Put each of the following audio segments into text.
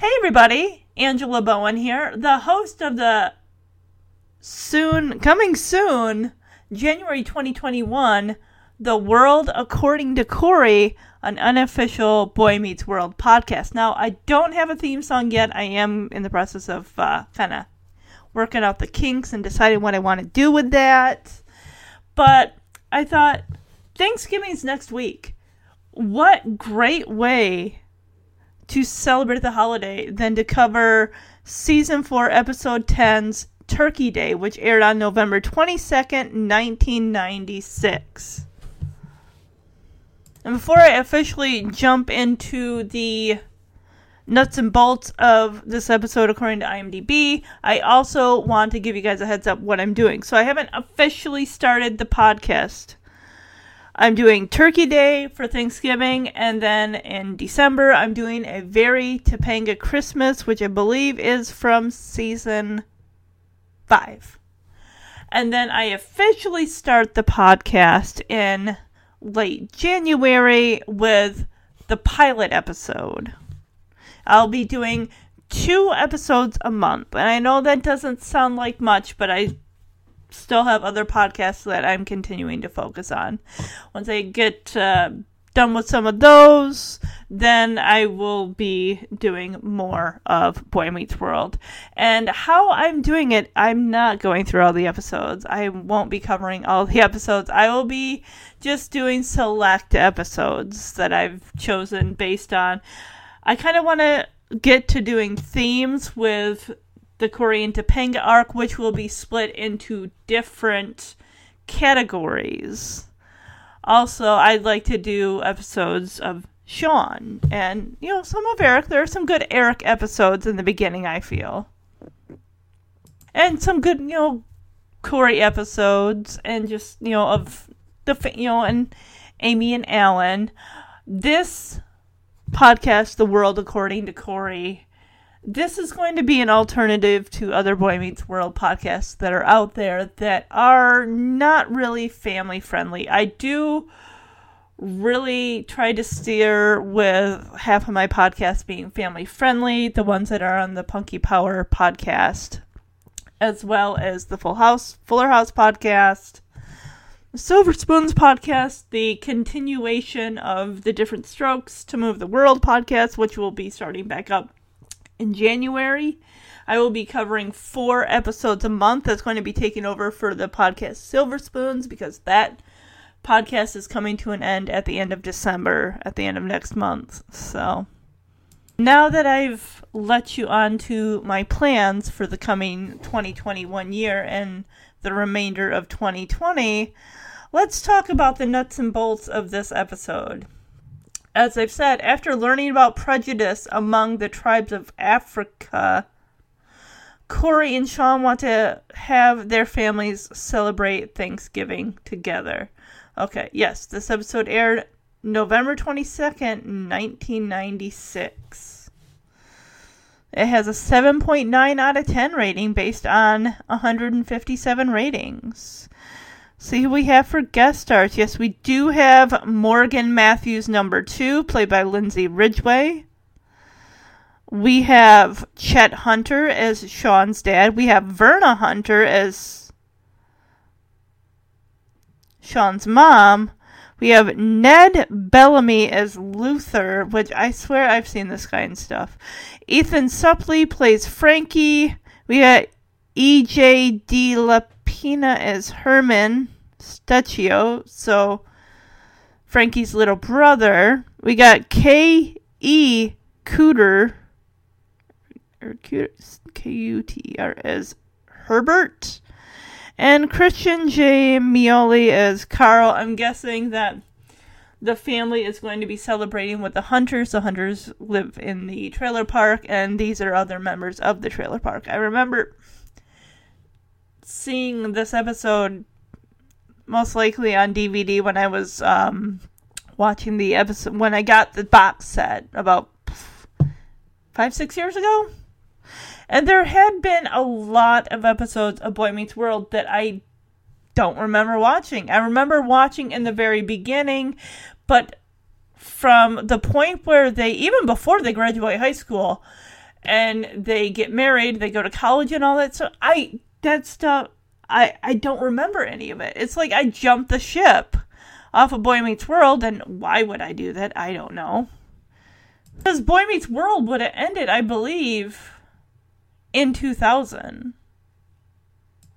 Hey, everybody. Angela Bowen here, the host of the soon, coming soon, January 2021, The World According to Corey, an unofficial Boy Meets World podcast. Now, I don't have a theme song yet. I am in the process of uh, kind of working out the kinks and deciding what I want to do with that. But I thought Thanksgiving's next week. What great way to celebrate the holiday than to cover season 4 episode 10's Turkey Day, which aired on November 22nd, 1996. And before I officially jump into the nuts and bolts of this episode according to IMDb, I also want to give you guys a heads up what I'm doing. So I haven't officially started the podcast I'm doing Turkey Day for Thanksgiving, and then in December, I'm doing a very Topanga Christmas, which I believe is from season five. And then I officially start the podcast in late January with the pilot episode. I'll be doing two episodes a month. And I know that doesn't sound like much, but I still have other podcasts that I'm continuing to focus on. Once I get uh, done with some of those, then I will be doing more of Boy Meets World. And how I'm doing it, I'm not going through all the episodes. I won't be covering all the episodes. I will be just doing select episodes that I've chosen based on. I kind of want to get to doing themes with the Corey and Topanga arc, which will be split into different categories. Also, I'd like to do episodes of Sean and, you know, some of Eric. There are some good Eric episodes in the beginning, I feel. And some good, you know, Corey episodes and just, you know, of the, you know, and Amy and Alan. This podcast, The World According to Corey, this is going to be an alternative to other Boy Meets World podcasts that are out there that are not really family friendly. I do really try to steer with half of my podcasts being family friendly, the ones that are on the Punky Power podcast, as well as the Full House Fuller House podcast, Silver Spoons podcast, the continuation of the Different Strokes to Move the World podcast, which will be starting back up in January. I will be covering four episodes a month. That's going to be taking over for the podcast Silver Spoons because that podcast is coming to an end at the end of December, at the end of next month. So now that I've let you on to my plans for the coming 2021 year and the remainder of 2020, let's talk about the nuts and bolts of this episode. As I've said, after learning about prejudice among the tribes of Africa, Corey and Sean want to have their families celebrate Thanksgiving together. Okay, yes, this episode aired November 22nd, 1996. It has a 7.9 out of 10 rating based on 157 ratings. See who we have for guest stars. Yes, we do have Morgan Matthews, number two, played by Lindsay Ridgeway. We have Chet Hunter as Sean's dad. We have Verna Hunter as Sean's mom. We have Ned Bellamy as Luther, which I swear I've seen this guy and stuff. Ethan Suplee plays Frankie. We got E.J. De La Pena as Herman Stechino, so Frankie's little brother. We got K. E. Cooter, or K U T E R as Herbert, and Christian J. Mioli as Carl. I'm guessing that the family is going to be celebrating with the hunters. The hunters live in the trailer park, and these are other members of the trailer park. I remember seeing this episode most likely on DVD when I was um, watching the episode when I got the box set about five six years ago. And there had been a lot of episodes of Boy Meets World that I don't remember watching. I remember watching in the very beginning, but from the point where they even before they graduate high school and they get married, they go to college and all that so I that stuff I I don't remember any of it. It's like I jumped the ship off of Boy Meets World, and why would I do that? I don't know. Because Boy Meets World would have ended, I believe, in 2000.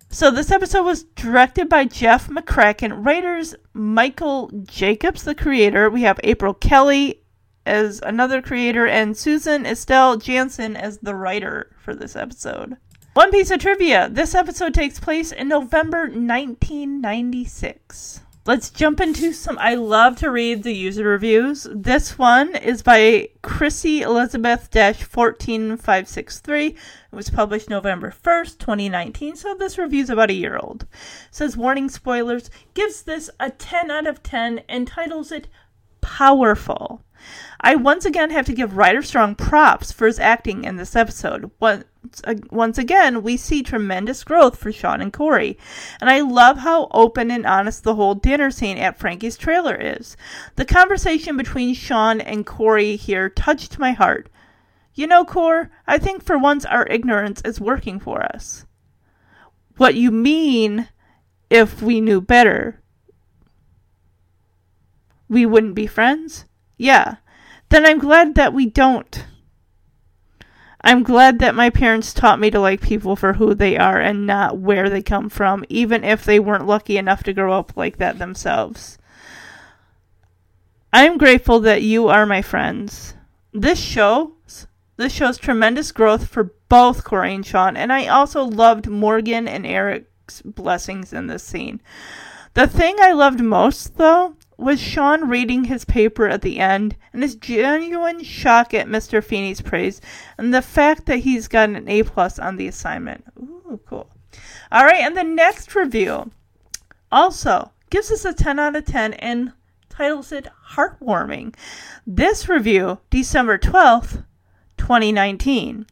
So this episode was directed by Jeff McCracken, writers Michael Jacobs, the creator. We have April Kelly as another creator, and Susan Estelle Jansen as the writer for this episode. One piece of trivia this episode takes place in November 1996. Let's jump into some. I love to read the user reviews. This one is by Chrissy Elizabeth 14563. It was published November 1st, 2019, so this review is about a year old. It says warning spoilers, gives this a 10 out of 10, and titles it Powerful. I once again have to give Ryder Strong props for his acting in this episode. Once, uh, once again, we see tremendous growth for Sean and Corey. And I love how open and honest the whole dinner scene at Frankie's trailer is. The conversation between Sean and Corey here touched my heart. You know, Cor, I think for once our ignorance is working for us. What you mean if we knew better? We wouldn't be friends? Yeah then I'm glad that we don't. I'm glad that my parents taught me to like people for who they are and not where they come from, even if they weren't lucky enough to grow up like that themselves. I am grateful that you are my friends. This shows this shows tremendous growth for both Corey and Sean, and I also loved Morgan and Eric's blessings in this scene. The thing I loved most, though, was Sean reading his paper at the end and his genuine shock at Mr. Feeny's praise and the fact that he's got an A plus on the assignment. Ooh, cool. All right, and the next review also gives us a 10 out of 10 and titles it Heartwarming. This review, December 12th, 2019,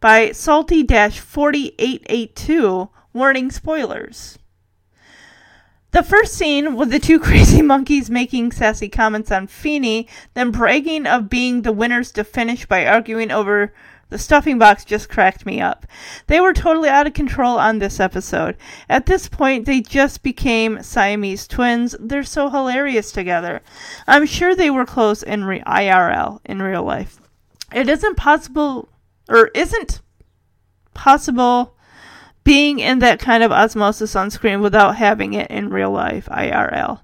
by Salty 4882, warning spoilers. The first scene with the two crazy monkeys making sassy comments on Feeny, then bragging of being the winners to finish by arguing over the stuffing box just cracked me up. They were totally out of control on this episode. At this point, they just became Siamese twins. They're so hilarious together. I'm sure they were close in re- IRL, in real life. It isn't possible, or isn't possible being in that kind of osmosis on screen without having it in real life, IRL.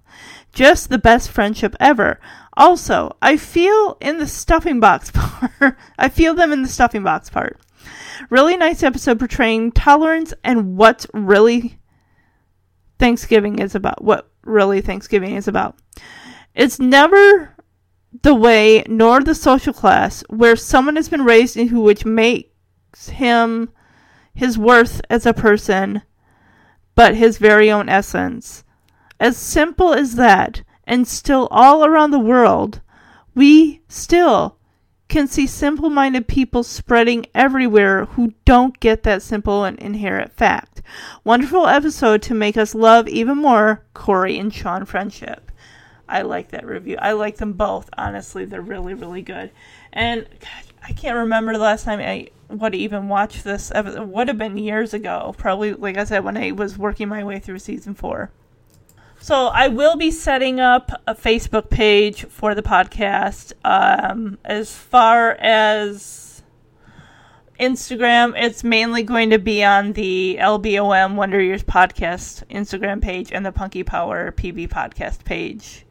Just the best friendship ever. Also, I feel in the stuffing box part, I feel them in the stuffing box part. Really nice episode portraying tolerance and what really Thanksgiving is about. What really Thanksgiving is about. It's never the way nor the social class where someone has been raised into which makes him his worth as a person, but his very own essence. As simple as that, and still all around the world, we still can see simple minded people spreading everywhere who don't get that simple and inherent fact. Wonderful episode to make us love even more Corey and Sean friendship. I like that review. I like them both. Honestly, they're really, really good. And I can't remember the last time I would even watch this. It would have been years ago, probably like I said when I was working my way through season four. So I will be setting up a Facebook page for the podcast. Um, as far as Instagram, it's mainly going to be on the LBOM Wonder Years podcast Instagram page and the Punky Power PB podcast page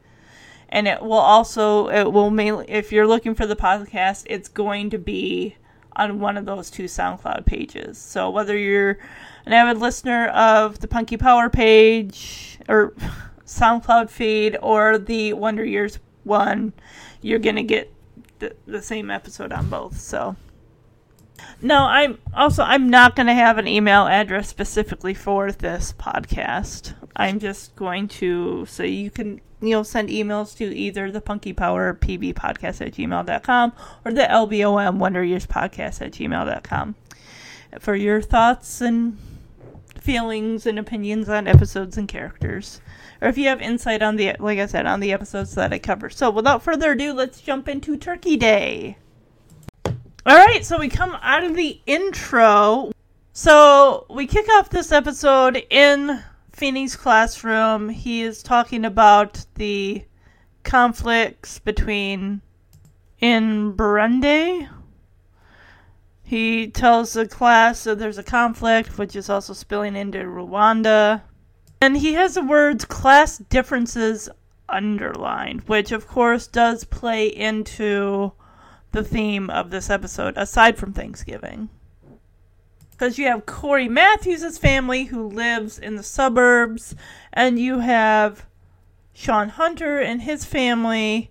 and it will also it will mainly if you're looking for the podcast it's going to be on one of those two SoundCloud pages. So whether you're an avid listener of the Punky Power page or SoundCloud feed or the Wonder Years one, you're gonna get the, the same episode on both. So no, I'm also I'm not going to have an email address specifically for this podcast. I'm just going to so you can you know send emails to either the Punky Power PB podcast at gmail.com or the LBOM Wonder Years podcast at gmail.com for your thoughts and feelings and opinions on episodes and characters. Or if you have insight on the like I said, on the episodes that I cover. So without further ado, let's jump into Turkey Day. All right, so we come out of the intro. So we kick off this episode in Feeny's classroom. He is talking about the conflicts between in Burundi. He tells the class that there's a conflict, which is also spilling into Rwanda. And he has the words class differences underlined, which of course does play into the theme of this episode, aside from Thanksgiving. Because you have Corey Matthews' family who lives in the suburbs, and you have Sean Hunter and his family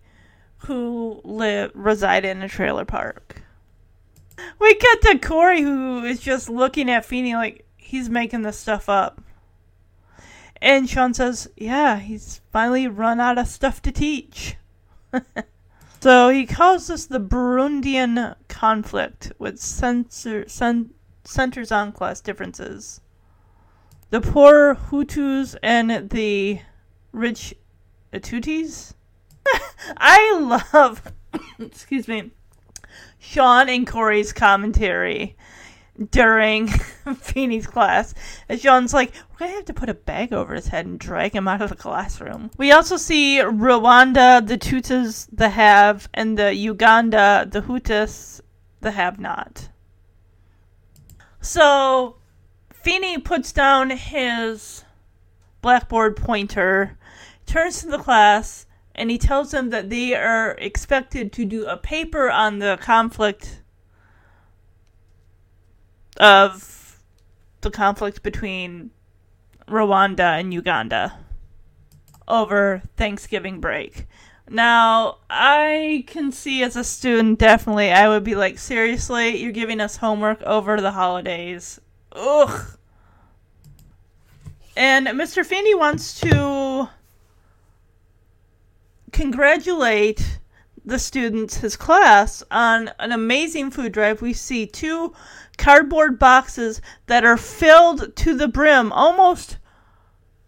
who live reside in a trailer park. We cut to Corey who is just looking at Feeny like he's making this stuff up. And Sean says, Yeah, he's finally run out of stuff to teach. so he calls this the Burundian conflict, which censor, cen- centers on class differences. The poor Hutus and the rich Atutis. I love, excuse me, Sean and Corey's commentary during Feeny's class. And Shawn's like, we're going to have to put a bag over his head and drag him out of the classroom. We also see Rwanda, the Tutas, the have, and the Uganda, the Hutus, the have not. So, Feeny puts down his blackboard pointer, turns to the class, and he tells them that they are expected to do a paper on the conflict of the conflict between Rwanda and Uganda over Thanksgiving break. Now, I can see as a student, definitely, I would be like, seriously, you're giving us homework over the holidays. Ugh. And Mr. Feeny wants to congratulate the students, his class, on an amazing food drive. We see two cardboard boxes that are filled to the brim, almost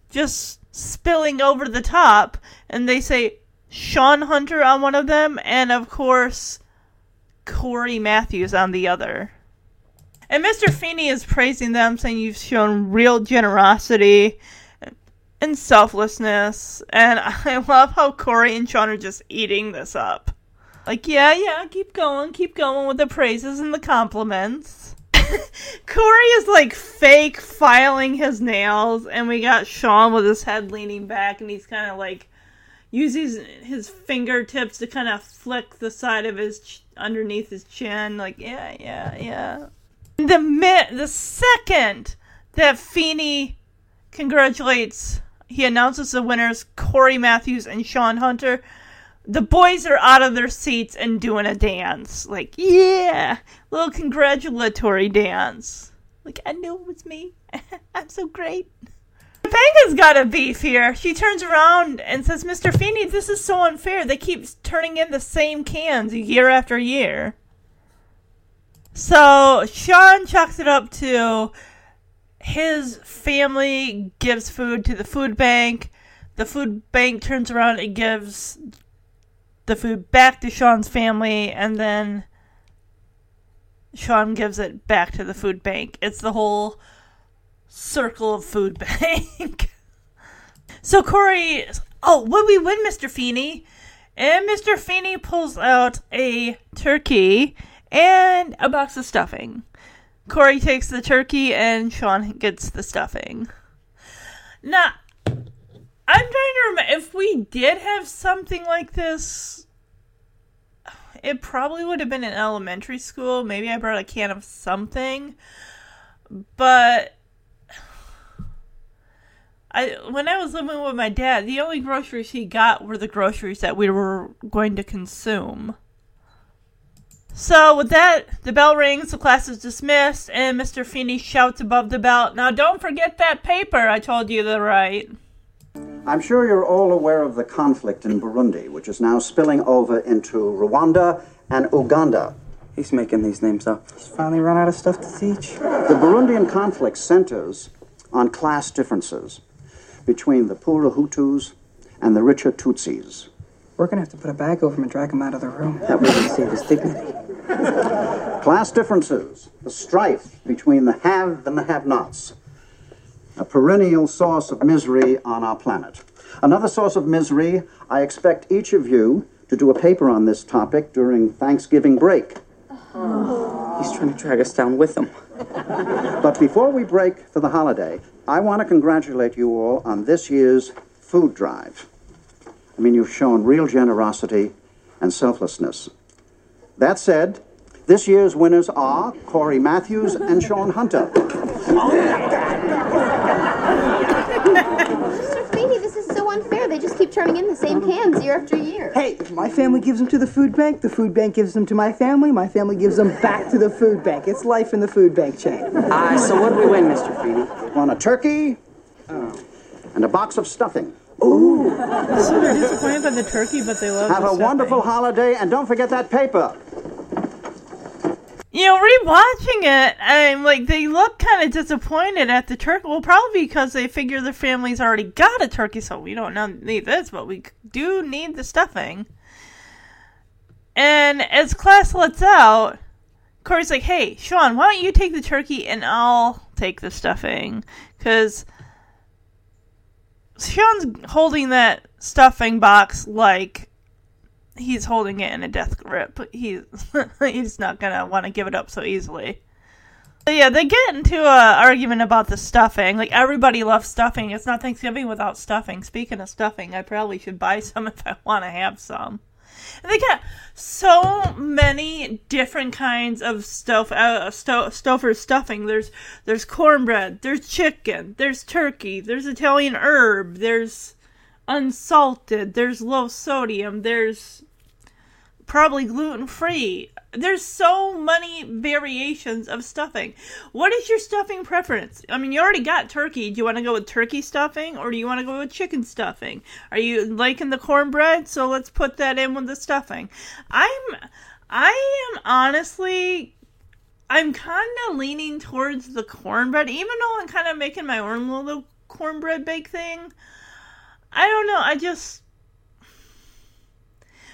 just spilling over the top. And they say Sean Hunter on one of them, and of course, Cory Matthews on the other. And Mr. Feeny is praising them, saying you've shown real generosity and selflessness. And I love how Corey and Sean are just eating this up. Like, yeah, yeah, keep going, keep going with the praises and the compliments. Corey is like fake filing his nails, and we got Sean with his head leaning back, and he's kind of like uses his fingertips to kind of flick the side of his ch- underneath his chin. Like, yeah, yeah, yeah. The mi- the second that Feeny congratulates, he announces the winners, Corey Matthews and Sean Hunter the boys are out of their seats and doing a dance. Like, yeah, little congratulatory dance. Like, I knew it was me. I'm so great. Topanga's got a beef here. She turns around and says, Mr. Feeny, this is so unfair. They keep turning in the same cans year after year. So Sean chalks it up to his family gives food to the food bank. The food bank turns around and gives the food back to Sean's family, and then Sean gives it back to the food bank. It's the whole circle of food bank. so Corey, oh, would we win, Mr. Feeny? And Mr. Feeny pulls out a turkey and a box of stuffing. Cory takes the turkey and Sean gets the stuffing. Now, I'm trying to remember if we did have something like this. It probably would have been in elementary school. Maybe I brought a can of something, but I when I was living with my dad, the only groceries he got were the groceries that we were going to consume. So with that, the bell rings, the class is dismissed, and Mr. Feeny shouts above the bell, Now don't forget that paper I told you to write. I'm sure you're all aware of the conflict in Burundi, which is now spilling over into Rwanda and Uganda. He's making these names up. He's finally run out of stuff to teach. The Burundian conflict centers on class differences between the poorer Hutus and the richer Tutsis. We're gonna have to put a bag over him and drag him out of the room. That way we save his dignity. Class differences, the strife between the have and the have nots, a perennial source of misery on our planet. Another source of misery, I expect each of you to do a paper on this topic during Thanksgiving break. Oh. He's trying to drag us down with him. But before we break for the holiday, I want to congratulate you all on this year's food drive. I mean, you've shown real generosity and selflessness. That said, this year's winners are Corey Matthews and Sean Hunter. Oh my god. Mr. Feeny, this is so unfair. They just keep turning in the same cans year after year. Hey, if my family gives them to the food bank, the food bank gives them to my family, my family gives them back to the food bank. It's life in the food bank chain. Ah, so what do we win, Mr. Feeny? On a turkey and a box of stuffing. So they're disappointed by the turkey, but they love Have the a stuffing. wonderful holiday and don't forget that paper. You know, rewatching it, I'm like, they look kind of disappointed at the turkey. Well, probably because they figure their family's already got a turkey, so we don't need this, but we do need the stuffing. And as class lets out, Corey's like, hey, Sean, why don't you take the turkey and I'll take the stuffing? Because Sean's holding that stuffing box like he's holding it in a death grip. He's he's not gonna want to give it up so easily. But yeah, they get into a argument about the stuffing. Like everybody loves stuffing. It's not Thanksgiving without stuffing. Speaking of stuffing, I probably should buy some if I want to have some. They got so many different kinds of stuff. Uh, sto- Stouffer's stuffing. There's there's cornbread. There's chicken. There's turkey. There's Italian herb. There's unsalted. There's low sodium. There's probably gluten free. There's so many variations of stuffing. What is your stuffing preference? I mean, you already got turkey. Do you want to go with turkey stuffing or do you want to go with chicken stuffing? Are you liking the cornbread? So let's put that in with the stuffing. I'm I am honestly I'm kind of leaning towards the cornbread even though I'm kind of making my own little cornbread bake thing. I don't know. I just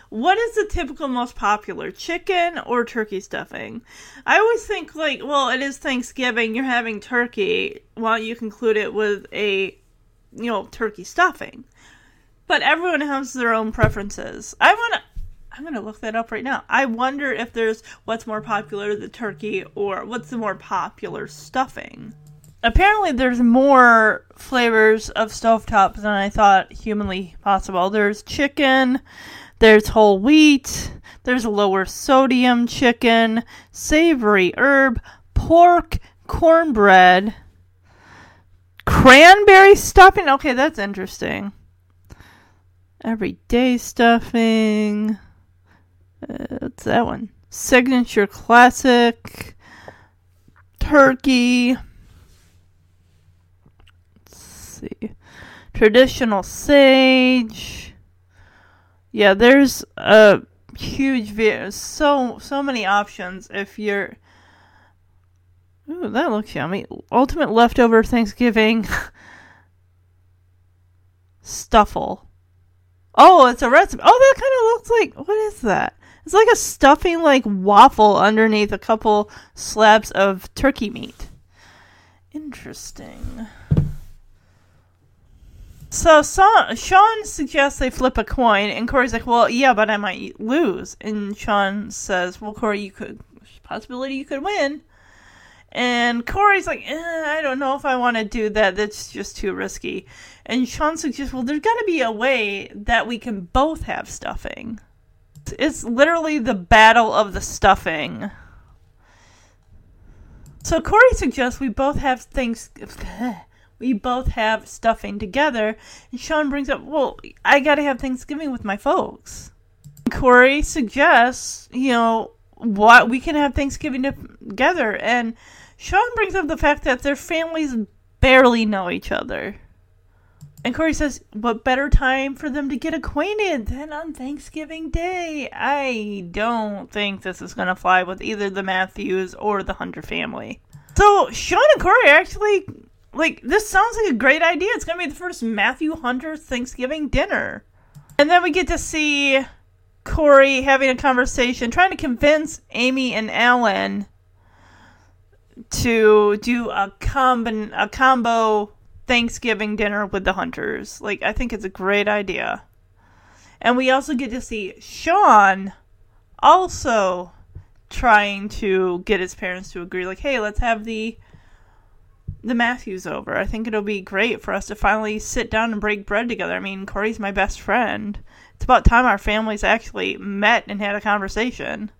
what is the typical most popular chicken or turkey stuffing? I always think like well it is thanksgiving you're having turkey why don't you conclude it with a you know turkey stuffing? But everyone has their own preferences. I want to i'm going to look that up right now. I wonder if there's what's more popular the turkey or what's the more popular stuffing? Apparently there's more flavors of stovetop than i thought humanly possible. There's chicken there's whole wheat. There's lower sodium chicken, savory herb, pork, cornbread, cranberry stuffing. Okay, that's interesting. Everyday stuffing. Uh, what's that one? Signature classic. Turkey. Let's see. Traditional sage. Yeah, there's a huge vi- so so many options if you're Ooh, that looks yummy. Ultimate leftover Thanksgiving stuffle. Oh, it's a recipe. Oh, that kind of looks like what is that? It's like a stuffing like waffle underneath a couple slabs of turkey meat. Interesting. So, so Sean suggests they flip a coin, and Corey's like, "Well, yeah, but I might lose." And Sean says, "Well, Corey, you could possibility you could win." And Corey's like, eh, "I don't know if I want to do that. That's just too risky." And Sean suggests, "Well, there's got to be a way that we can both have stuffing." It's literally the battle of the stuffing. So Corey suggests we both have things. we both have stuffing together. And Sean brings up, well, I gotta have Thanksgiving with my folks. Corey suggests, you know, what we can have Thanksgiving together. And Sean brings up the fact that their families barely know each other. And Corey says, what better time for them to get acquainted than on Thanksgiving Day? I don't think this is going to fly with either the Matthews or the Hunter family. So Sean and Corey actually like this sounds like a great idea. It's gonna be the first Matthew Hunter Thanksgiving dinner. And then we get to see Corey having a conversation, trying to convince Amy and Alan to do a combo a combo Thanksgiving dinner with the hunters. Like I think it's a great idea. And we also get to see Sean also trying to get his parents to agree like, "Hey, let's have the the Matthews over. I think it'll be great for us to finally sit down and break bread together. I mean, Corey's my best friend. It's about time our families actually met and had a conversation."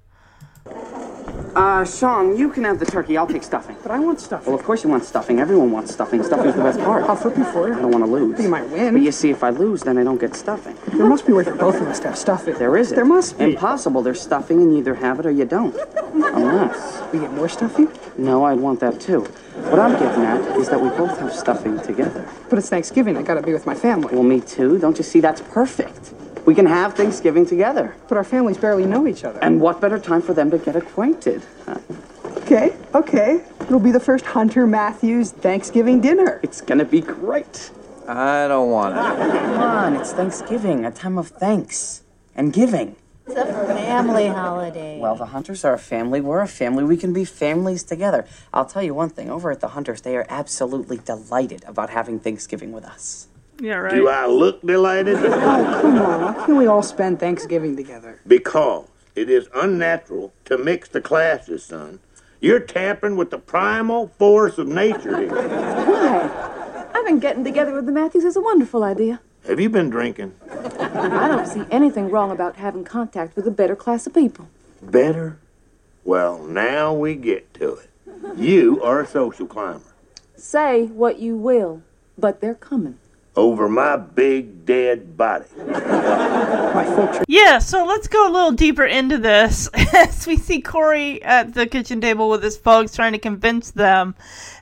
Uh, Sean, you can have the turkey. I'll take stuffing. But I want stuffing. Well, of course you want stuffing. Everyone wants stuffing. Stuffing's the best part. I'll flip you for it. I don't want to lose. You might win. But you see, if I lose, then I don't get stuffing. There must be a way for both of us to have stuffing. There isn't. There must be. Impossible. There's stuffing, and you either have it or you don't. Unless. We get more stuffing? No, I'd want that too. What I'm getting at is that we both have stuffing together. But it's Thanksgiving. I gotta be with my family. Well, me too. Don't you see? That's perfect. We can have Thanksgiving together. But our families barely know each other. And what better time for them to get acquainted? Huh? Okay, okay. It'll be the first Hunter Matthews Thanksgiving dinner. It's gonna be great. I don't want it. Come on, it's Thanksgiving, a time of thanks and giving. It's a family holiday. Well, the Hunters are a family. We're a family. We can be families together. I'll tell you one thing. Over at the Hunters, they are absolutely delighted about having Thanksgiving with us. Yeah, right. Do I look delighted? Oh, come on. Why can't we all spend Thanksgiving together? Because it is unnatural to mix the classes, son. You're tampering with the primal force of nature here. Why? I think getting together with the Matthews is a wonderful idea. Have you been drinking? I don't see anything wrong about having contact with a better class of people. Better? Well, now we get to it. You are a social climber. Say what you will, but they're coming. Over my big dead body. My folks are Yeah, so let's go a little deeper into this as we see Corey at the kitchen table with his folks trying to convince them.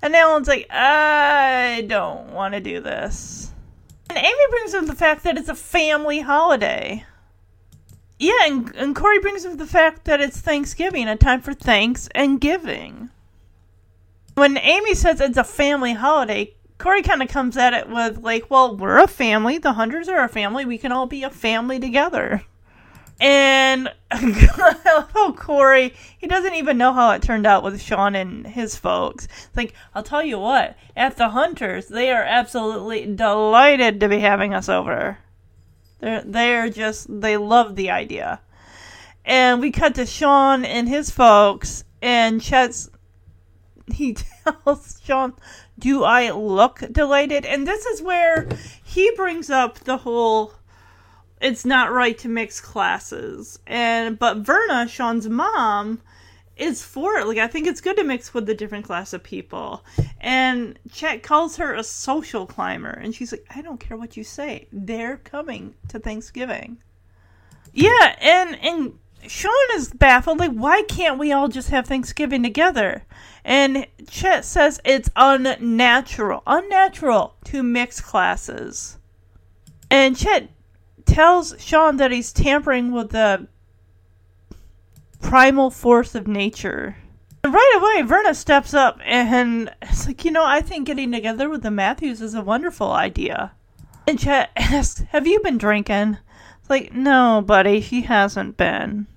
And Alan's like, I don't want to do this. And Amy brings up the fact that it's a family holiday. Yeah, and, and Corey brings up the fact that it's Thanksgiving, a time for thanks and giving. When Amy says it's a family holiday, Corey kind of comes at it with, like, well, we're a family. The Hunters are a family. We can all be a family together. And oh, Corey, he doesn't even know how it turned out with Sean and his folks. Like, I'll tell you what, at the Hunters, they are absolutely delighted to be having us over. They're they're just they love the idea. And we cut to Sean and his folks, and Chet's he tells Sean, "Do I look delighted?" And this is where he brings up the whole it's not right to mix classes. And but Verna, Sean's mom, is for it. Like I think it's good to mix with the different class of people. And Chet calls her a social climber, and she's like, I don't care what you say. They're coming to Thanksgiving. Yeah, and and Sean is baffled. Like, why can't we all just have Thanksgiving together? And Chet says it's unnatural, unnatural to mix classes. And Chet tells Sean that he's tampering with the primal force of nature. And right away, Verna steps up and it's like, you know, I think getting together with the Matthews is a wonderful idea. And Chet asks, Have you been drinking? It's like, No, buddy, she hasn't been.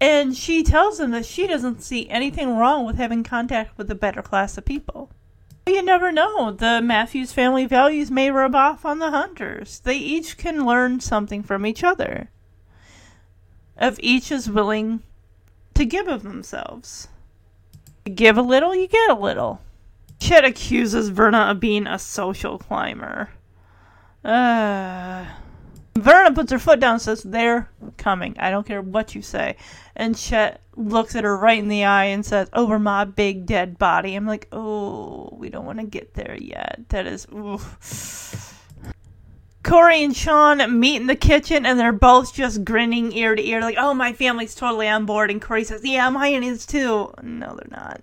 And she tells him that she doesn't see anything wrong with having contact with a better class of people. You never know. The Matthews family values may rub off on the Hunters. They each can learn something from each other. If each is willing to give of themselves. You give a little, you get a little. Chet accuses Verna of being a social climber. Uh, Verna puts her foot down and says, They're coming. I don't care what you say. And Chet looks at her right in the eye and says, Over my big dead body. I'm like, Oh, we don't want to get there yet. That is. Oof. Corey and Sean meet in the kitchen and they're both just grinning ear to ear, like, Oh, my family's totally on board. And Corey says, Yeah, mine is too. No, they're not.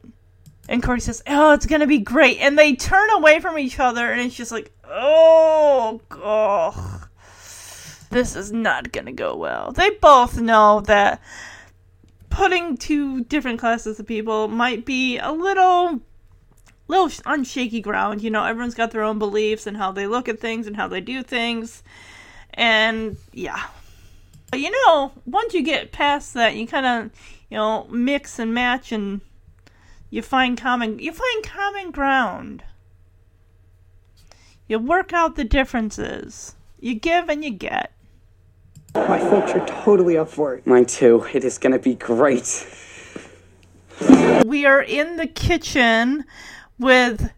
And Corey says, Oh, it's going to be great. And they turn away from each other and it's just like, Oh, God this is not going to go well. They both know that putting two different classes of people might be a little little on shaky ground. You know, everyone's got their own beliefs and how they look at things and how they do things. And yeah. But you know, once you get past that, you kind of, you know, mix and match and you find common you find common ground. You work out the differences. You give and you get. My folks are totally up for it. Mine too. It is gonna be great. We are in the kitchen with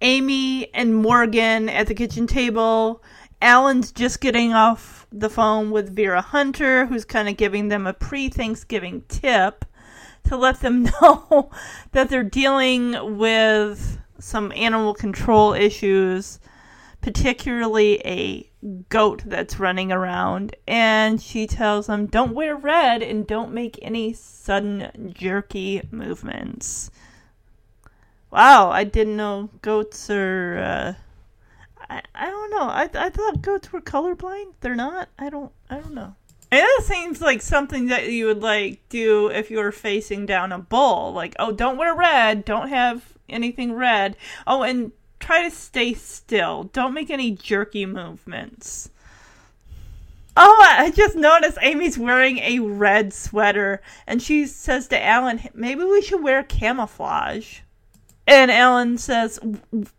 Amy and Morgan at the kitchen table. Alan's just getting off the phone with Vera Hunter, who's kind of giving them a pre Thanksgiving tip to let them know that they're dealing with some animal control issues, particularly a goat that's running around. And she tells them, don't wear red and don't make any sudden jerky movements. Wow, I didn't know goats are. Uh, I, I don't know. I, I thought goats were colorblind. They're not. I don't. I don't know. It seems like something that you would like do if you were facing down a bull. Like, oh, don't wear red. Don't have anything red. Oh, and try to stay still. Don't make any jerky movements. Oh, I just noticed Amy's wearing a red sweater, and she says to Alan, maybe we should wear camouflage. And Alan says,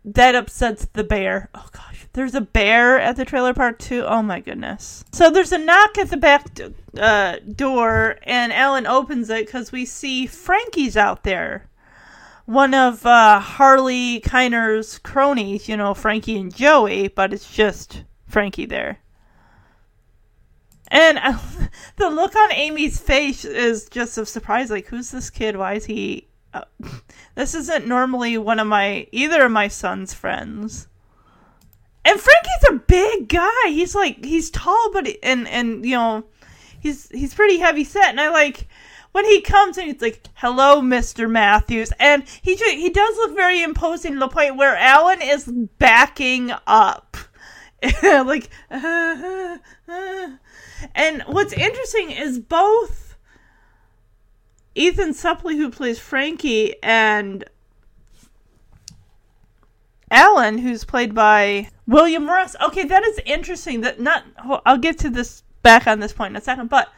that upsets the bear. Oh gosh, there's a bear at the trailer park too. Oh my goodness. So there's a knock at the back uh, door, and Alan opens it because we see Frankie's out there. One of uh, Harley Keiner's cronies, you know, Frankie and Joey, but it's just Frankie there. And uh, the look on Amy's face is just of surprise. Like, who's this kid? Why is he uh, this isn't normally one of my either of my son's friends. And Frankie's a big guy. He's like he's tall, but and and you know he's he's pretty heavy set. And I like when he comes and he's like, "Hello, Mister Matthews," and he he does look very imposing to the point where Alan is backing up, like. Uh, uh, and what's interesting is both Ethan Suplee, who plays Frankie, and Alan, who's played by William Russ. Okay, that is interesting. That not. I'll get to this back on this point in a second, but.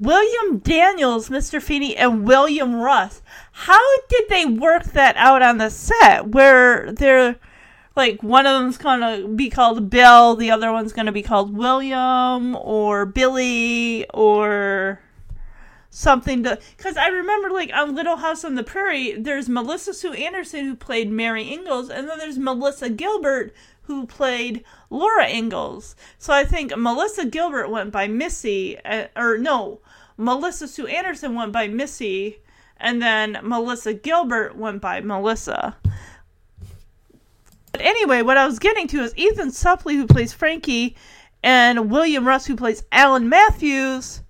William Daniels, Mr. Feeny, and William Russ. How did they work that out on the set where they're like one of them's gonna be called Bill, the other one's gonna be called William or Billy or something to because I remember like on Little House on the Prairie, there's Melissa Sue Anderson who played Mary Ingalls, and then there's Melissa Gilbert who played Laura Ingalls. So I think Melissa Gilbert went by Missy, uh, or no, Melissa Sue Anderson went by Missy, and then Melissa Gilbert went by Melissa. But anyway, what I was getting to is Ethan Suplee, who plays Frankie, and William Russ, who plays Alan Matthews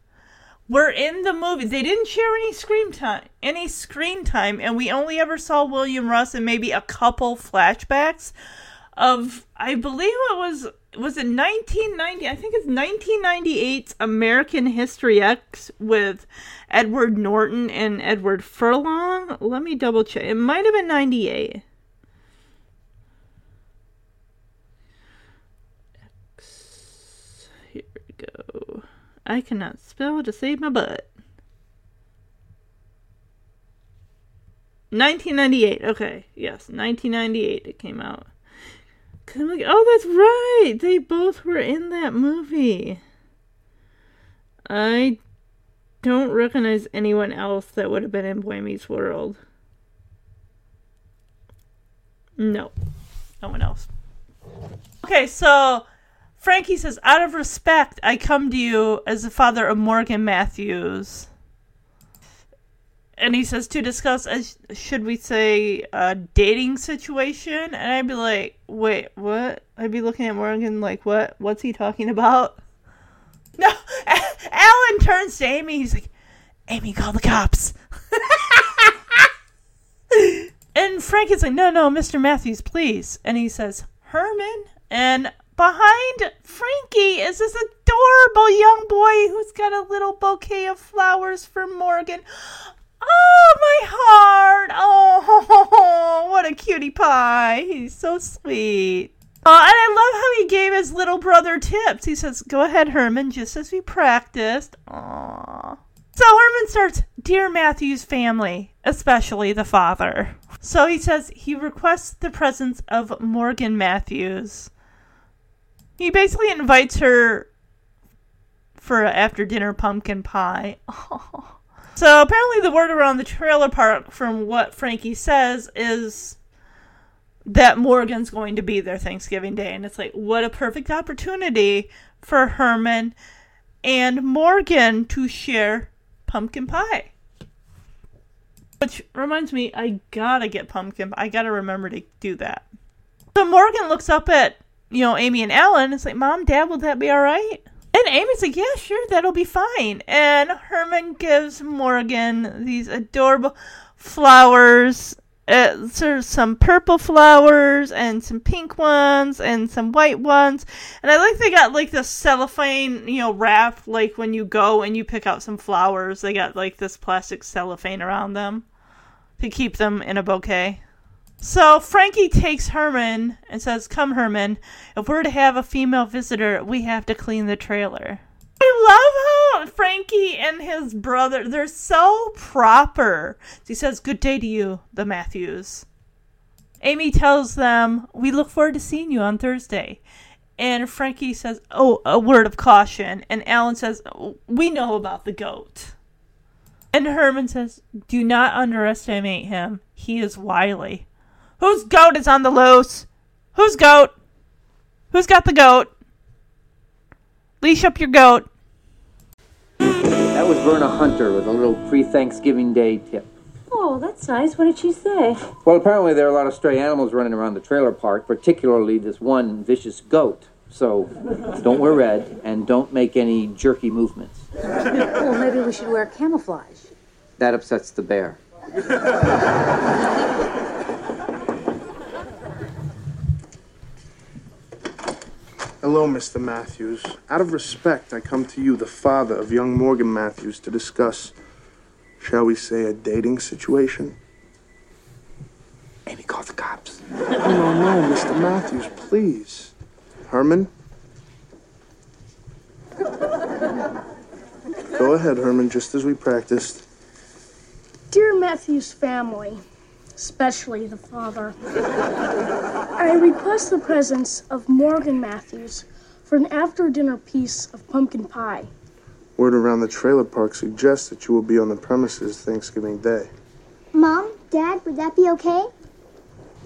were in the movie. They didn't share any screen time, any screen time, and we only ever saw William Russ and maybe a couple flashbacks of I believe it was was it 1990 I think it's 1998's American History X with Edward Norton and Edward Furlong. Let me double check. It might have been 98. X. Here we go. I cannot spell to save my butt. 1998. Okay, yes, 1998 it came out. I'm like, oh, that's right. They both were in that movie. I don't recognize anyone else that would have been in Boy Meets World. No, no one else. Okay, so Frankie says, out of respect, I come to you as the father of Morgan Matthews. And he says to discuss, should we say, a dating situation? And I'd be like, wait, what? I'd be looking at Morgan like, what? What's he talking about? No, Alan turns to Amy. He's like, Amy, call the cops. and Frank is like, no, no, Mr. Matthews, please. And he says, Herman? And behind Frankie is this adorable young boy who's got a little bouquet of flowers for Morgan. Oh, my heart! Oh, what a cutie pie! He's so sweet. Oh, and I love how he gave his little brother tips. He says, Go ahead, Herman, just as we practiced. Aww. So Herman starts, Dear Matthew's family, especially the father. So he says he requests the presence of Morgan Matthews. He basically invites her for after dinner pumpkin pie. So apparently, the word around the trailer park, from what Frankie says, is that Morgan's going to be there Thanksgiving Day. And it's like, what a perfect opportunity for Herman and Morgan to share pumpkin pie. Which reminds me, I gotta get pumpkin. I gotta remember to do that. So Morgan looks up at, you know, Amy and Alan. It's like, Mom, Dad, will that be all right? Amy's like, yeah, sure, that'll be fine. And Herman gives Morgan these adorable flowers. Uh, of some purple flowers and some pink ones and some white ones. And I like they got like this cellophane, you know, wrap, like when you go and you pick out some flowers, they got like this plastic cellophane around them to keep them in a bouquet. So Frankie takes Herman and says, Come, Herman, if we're to have a female visitor, we have to clean the trailer. I love how Frankie and his brother, they're so proper. He says, Good day to you, the Matthews. Amy tells them, We look forward to seeing you on Thursday. And Frankie says, Oh, a word of caution. And Alan says, We know about the goat. And Herman says, Do not underestimate him. He is wily. Whose goat is on the loose? Whose goat? Who's got the goat? Leash up your goat. That was Verna Hunter with a little pre Thanksgiving Day tip. Oh, that's nice. What did she say? Well, apparently there are a lot of stray animals running around the trailer park, particularly this one vicious goat. So don't wear red and don't make any jerky movements. Well, maybe we should wear camouflage. That upsets the bear. Hello, Mr. Matthews. Out of respect, I come to you, the father of young Morgan Matthews, to discuss, shall we say, a dating situation. Amy, call the cops. No, no, no, Mr. Matthews, please. Herman? Go ahead, Herman, just as we practiced. Dear Matthew's family, especially the father, I request the presence of Morgan Matthews for an after dinner piece of pumpkin pie. Word around the trailer park suggests that you will be on the premises Thanksgiving Day. Mom, Dad, would that be okay?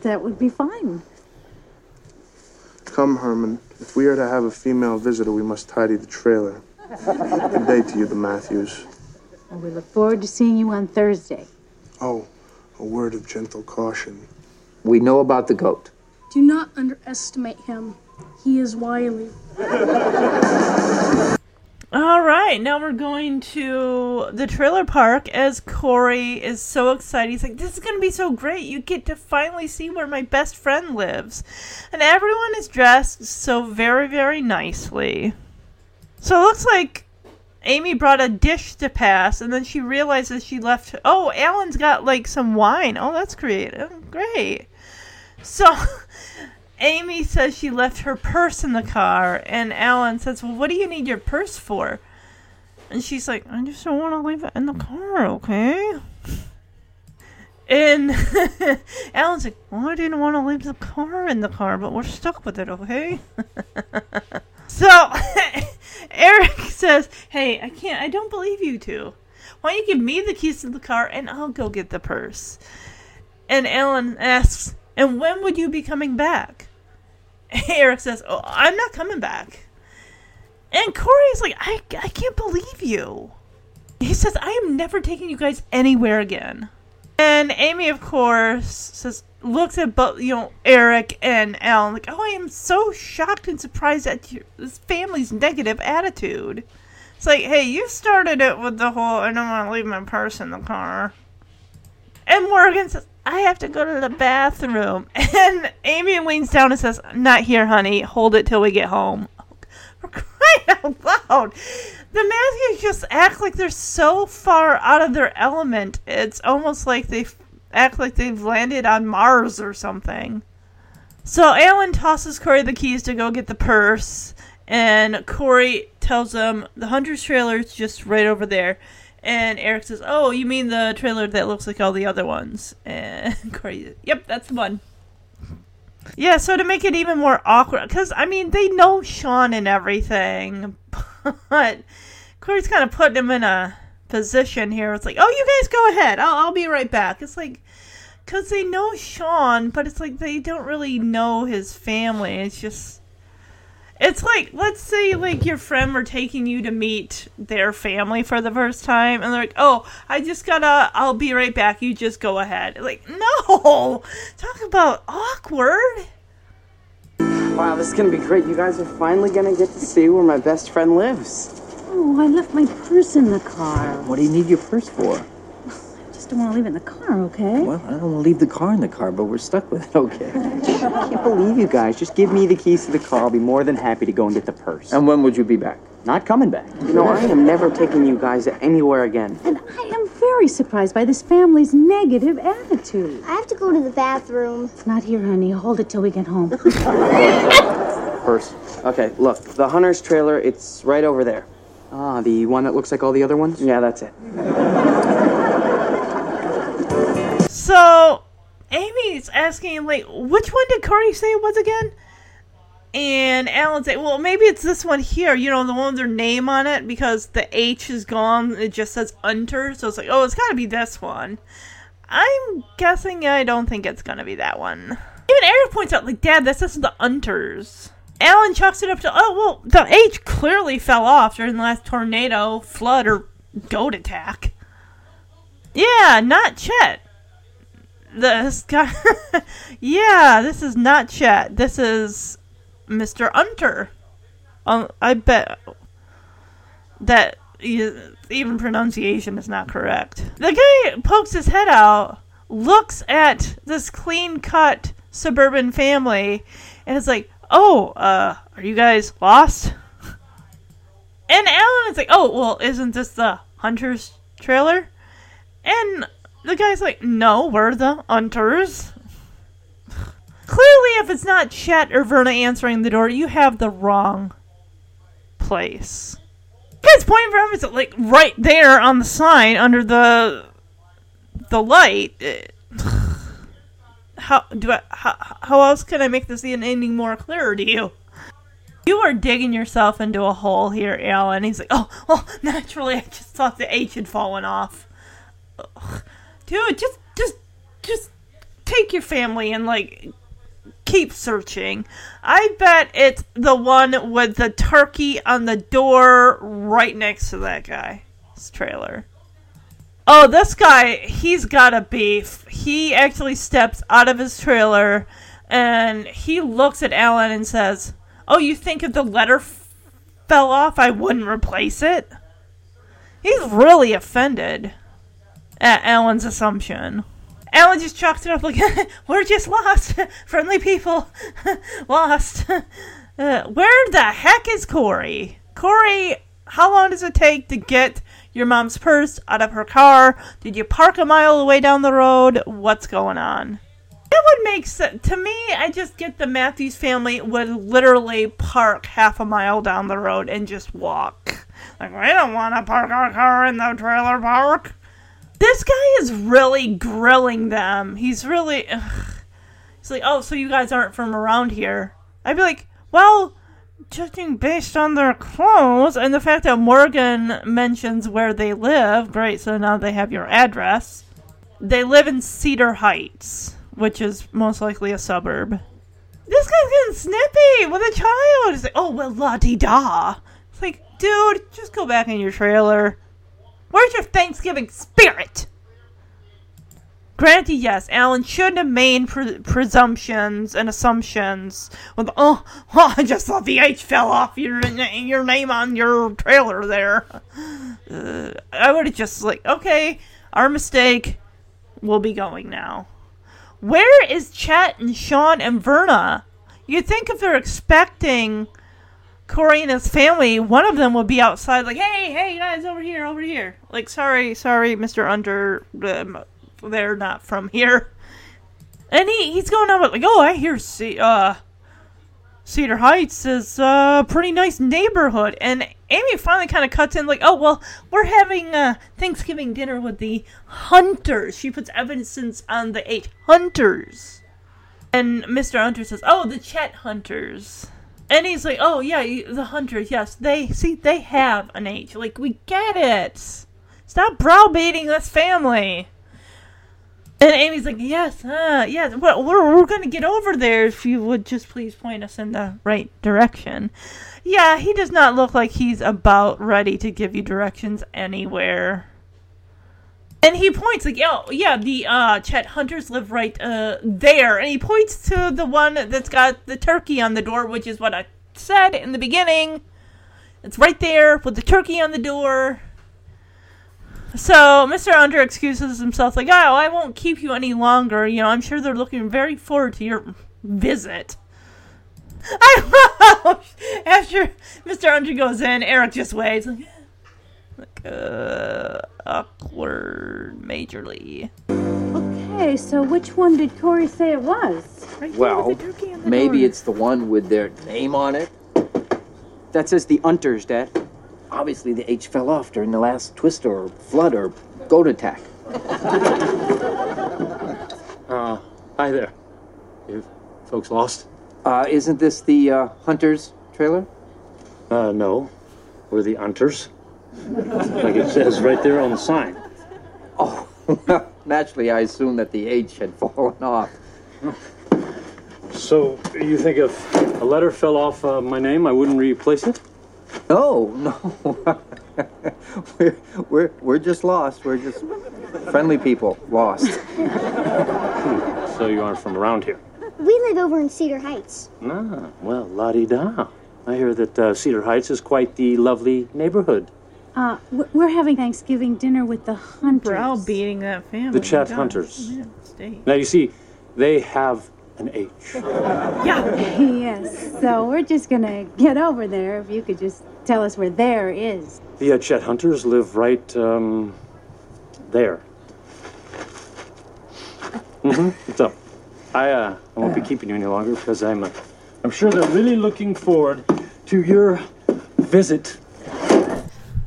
That would be fine. Come, Herman. If we are to have a female visitor, we must tidy the trailer. Good day to you, the Matthews. And we look forward to seeing you on Thursday. Oh, a word of gentle caution. We know about the goat. Do not underestimate him. He is wily. All right, now we're going to the trailer park as Corey is so excited. He's like, This is going to be so great. You get to finally see where my best friend lives. And everyone is dressed so very, very nicely. So it looks like Amy brought a dish to pass, and then she realizes she left. Oh, Alan's got like some wine. Oh, that's creative. Great. So Amy says she left her purse in the car, and Alan says, Well, what do you need your purse for? And she's like, I just don't want to leave it in the car, okay? And Alan's like, Well, I didn't want to leave the car in the car, but we're stuck with it, okay? so Eric says, Hey, I can't, I don't believe you two. Why don't you give me the keys to the car and I'll go get the purse? And Alan asks, And when would you be coming back? Eric says, Oh, I'm not coming back. And Corey's like, I, I can't believe you. He says, I am never taking you guys anywhere again. And Amy, of course, says, looks at both, you know, Eric and Alan, like, oh, I am so shocked and surprised at your, this family's negative attitude. It's like, hey, you started it with the whole, I don't want to leave my purse in the car. And Morgan says, I have to go to the bathroom. And Amy leans down and says, Not here, honey. Hold it till we get home. Out loud. The Matthews just act like they're so far out of their element. It's almost like they act like they've landed on Mars or something. So Alan tosses Corey the keys to go get the purse, and Corey tells him the Hunter's trailer is just right over there. And Eric says, "Oh, you mean the trailer that looks like all the other ones?" And Corey, "Yep, that's the one." Yeah, so to make it even more awkward, because I mean they know Sean and everything, but Corey's kind of putting him in a position here. It's like, "Oh, you guys go ahead. I'll, I'll be right back." It's like because they know Sean, but it's like they don't really know his family. It's just, it's like let's say like your friend were taking you to meet their family for the first time, and they're like, "Oh, I just gotta, I'll be right back. You just go ahead." Like, no, talk about awkward. Wow, this is gonna be great. You guys are finally gonna get to see where my best friend lives. Oh, I left my purse in the car. What do you need your purse for? I just don't want to leave it in the car, okay? Well, I don't want to leave the car in the car, but we're stuck with it, okay? I can't believe you guys. Just give me the keys to the car. I'll be more than happy to go and get the purse. And when would you be back? Not coming back. You know, I am never taking you guys anywhere again. And I am very surprised by this family's negative attitude. I have to go to the bathroom. It's not here, honey. Hold it till we get home. Purse. Okay, look, the hunter's trailer, it's right over there. Ah, the one that looks like all the other ones? Yeah, that's it. So Amy's asking like, which one did Corey say it was again? And Alan's like, well, maybe it's this one here. You know, the one with their name on it because the H is gone. It just says Unter, so it's like, oh, it's got to be this one. I'm guessing I don't think it's gonna be that one. Even Eric points out, like, Dad, this isn't the Unters. Alan chalks it up to, oh, well, the H clearly fell off during the last tornado, flood, or goat attack. Yeah, not Chet. This guy. yeah, this is not Chet. This is Mr. Hunter. Um, I bet that even pronunciation is not correct. The guy pokes his head out, looks at this clean cut suburban family, and is like, Oh, uh, are you guys lost? And Alan is like, Oh, well, isn't this the Hunter's trailer? And the guy's like, No, we're the Hunters. Clearly, if it's not Chet or Verna answering the door, you have the wrong place. Guy's point for him like right there on the sign under the the light. How do I? How, how else can I make this any more clearer to you? You are digging yourself into a hole here, Alan. He's like, oh, well, naturally, I just thought the H had fallen off. Ugh. Dude, just, just, just take your family and like keep searching. I bet it's the one with the turkey on the door right next to that guy's trailer. Oh, this guy, he's got a beef. He actually steps out of his trailer and he looks at Alan and says, Oh, you think if the letter f- fell off, I wouldn't replace it? He's really offended at Alan's assumption. Alan just chalks it up like, We're just lost. Friendly people. lost. Uh, where the heck is Corey? Corey, how long does it take to get your mom's purse out of her car? Did you park a mile away down the road? What's going on? That would make sense. To me, I just get the Matthews family would literally park half a mile down the road and just walk. Like, we don't want to park our car in the trailer park. This guy is really grilling them. He's really. Ugh. He's like, oh, so you guys aren't from around here. I'd be like, well, judging based on their clothes and the fact that Morgan mentions where they live, great, so now they have your address. They live in Cedar Heights, which is most likely a suburb. This guy's getting snippy with a child. He's like, oh, well, la di da. It's like, dude, just go back in your trailer. Where's your Thanksgiving spirit? Granted, yes, Alan shouldn't have made pre- presumptions and assumptions with, oh, oh, I just thought the H fell off your your name on your trailer there. Uh, I would have just like, okay, our mistake. We'll be going now. Where is Chet and Sean and Verna? You'd think if they're expecting Corey and his family, one of them would be outside, like, "Hey, hey, guys, over here, over here." Like, sorry, sorry, Mister Under, um, they're not from here. And he, he's going on like, oh, I hear C- uh, Cedar Heights is a pretty nice neighborhood. And Amy finally kind of cuts in like, oh, well, we're having uh, Thanksgiving dinner with the Hunters. She puts emphasis on the eight Hunters. And Mr. Hunter says, oh, the Chet Hunters. And he's like, oh, yeah, the Hunters, yes. They, see, they have an age. Like, we get it. Stop browbeating this family. And Amy's like, yes, uh, yes, well, we're, we're going to get over there if you would just please point us in the right direction. Yeah, he does not look like he's about ready to give you directions anywhere. And he points like, oh, yeah, the uh, Chet Hunters live right uh, there. And he points to the one that's got the turkey on the door, which is what I said in the beginning. It's right there with the turkey on the door. So Mr. Under excuses himself, like, "Oh, I won't keep you any longer. You know, I'm sure they're looking very forward to your visit." I after Mr. Under goes in, Eric just waits, like, like uh, awkward, majorly. Okay, so which one did Corey say it was? Well, maybe it's the one with their name on it. That says the Unters, Dad. Obviously, the H fell off during the last twist or flood or goat attack. Uh, hi there. You folks lost? Uh, isn't this the uh, Hunters trailer? Uh, no. We're the Hunters. Like it says right there on the sign. Oh, well, naturally, I assumed that the H had fallen off. So, you think if a letter fell off uh, my name, I wouldn't replace it? No, no. we're, we're, we're just lost. We're just friendly people lost. So you aren't from around here? We live over in Cedar Heights. Ah, well, la di da. I hear that uh, Cedar Heights is quite the lovely neighborhood. Uh, we're having Thanksgiving dinner with the Hunters. Browbeating that family. The Chet God, Hunters. man. Now, you see, they have an H. Yeah. yes, so we're just gonna get over there if you could just tell us where there is. The uh, Chet Hunters live right, um, there. Mm-hmm. So, I, uh, I won't be keeping you any longer because I'm, uh, I'm sure they're really looking forward to your visit.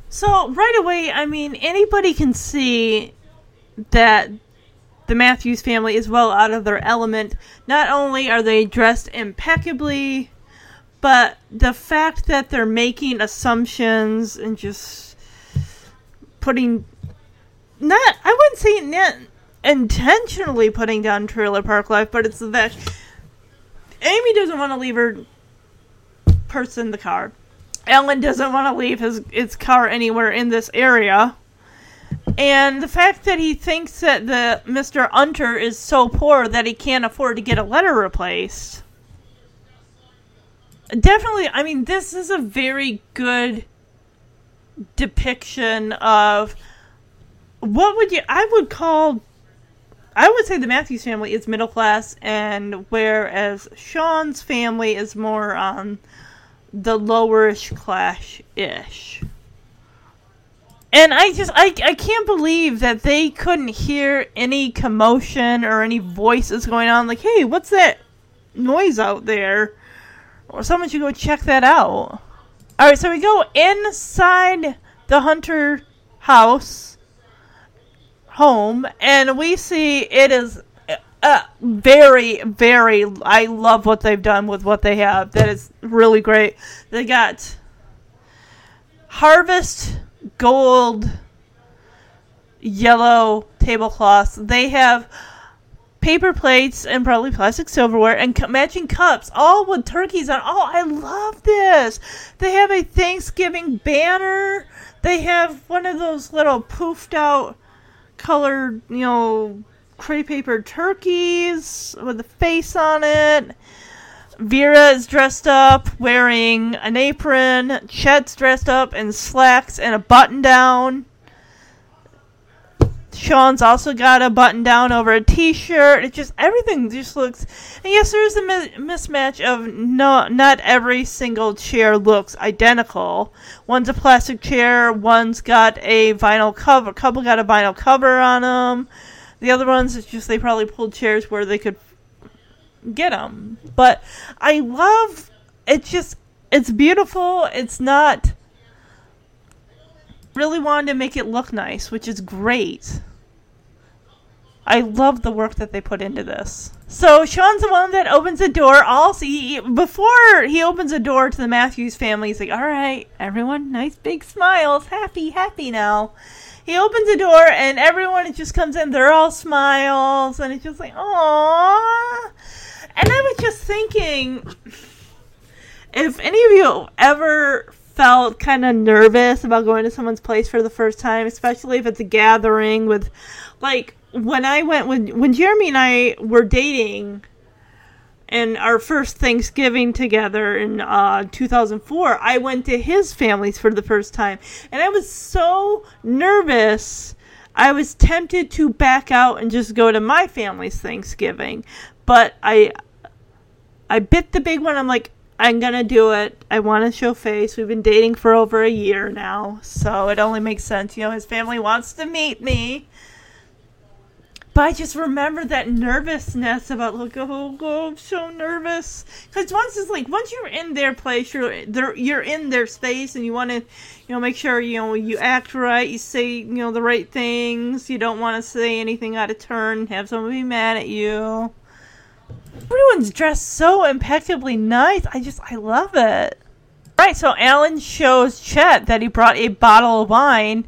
So right away, I mean, anybody can see that the Matthews family is well out of their element. Not only are they dressed impeccably, but the fact that they're making assumptions and just putting not I wouldn't say not intentionally putting down trailer park life, but it's the that Amy doesn't want to leave her purse in the car. Alan doesn't want to leave his his car anywhere in this area. And the fact that he thinks that the Mr. Unter is so poor that he can't afford to get a letter replaced. Definitely, I mean, this is a very good depiction of what would you I would call I would say the Matthews family is middle class and whereas Sean's family is more on the lowerish clash ish. And I just I I can't believe that they couldn't hear any commotion or any voices going on like, "Hey, what's that noise out there?" Or someone should go check that out. All right, so we go inside the Hunter house home and we see it is uh, very very I love what they've done with what they have. That is really great. They got harvest gold yellow tablecloths. They have paper plates and probably plastic silverware and cu- matching cups, all with turkeys on. Oh, I love this. They have a Thanksgiving banner. They have one of those little poofed out colored, you know, crepe paper turkeys with a face on it. Verna is dressed up wearing an apron. Chet's dressed up in slacks and a button down. Sean's also got a button down over a t-shirt. It just everything just looks. And yes, there is a mi- mismatch of no, not every single chair looks identical. One's a plastic chair. One's got a vinyl cover. Couple got a vinyl cover on them. The other ones, it's just they probably pulled chairs where they could get them. But I love it's just it's beautiful. It's not really wanted to make it look nice, which is great. I love the work that they put into this. So Sean's the one that opens the door. Also, he, before he opens the door to the Matthews family, he's like, "All right, everyone, nice big smiles, happy, happy now." He opens the door and everyone just comes in. They're all smiles, and it's just like, "Aww." And I was just thinking, if any of you ever felt kind of nervous about going to someone's place for the first time, especially if it's a gathering with, like, when I went when when Jeremy and I were dating and our first Thanksgiving together in uh, 2004, I went to his family's for the first time, and I was so nervous. I was tempted to back out and just go to my family's Thanksgiving, but I I bit the big one. I'm like, I'm gonna do it. I want to show face. We've been dating for over a year now, so it only makes sense. You know, his family wants to meet me. But I just remember that nervousness about like oh, oh I'm so nervous. Because once it's like once you're in their place you're there you're in their space and you want to you know make sure you know you act right you say you know the right things. You don't want to say anything out of turn have someone be mad at you. Everyone's dressed so impeccably nice. I just I love it. Right so Alan shows Chet that he brought a bottle of wine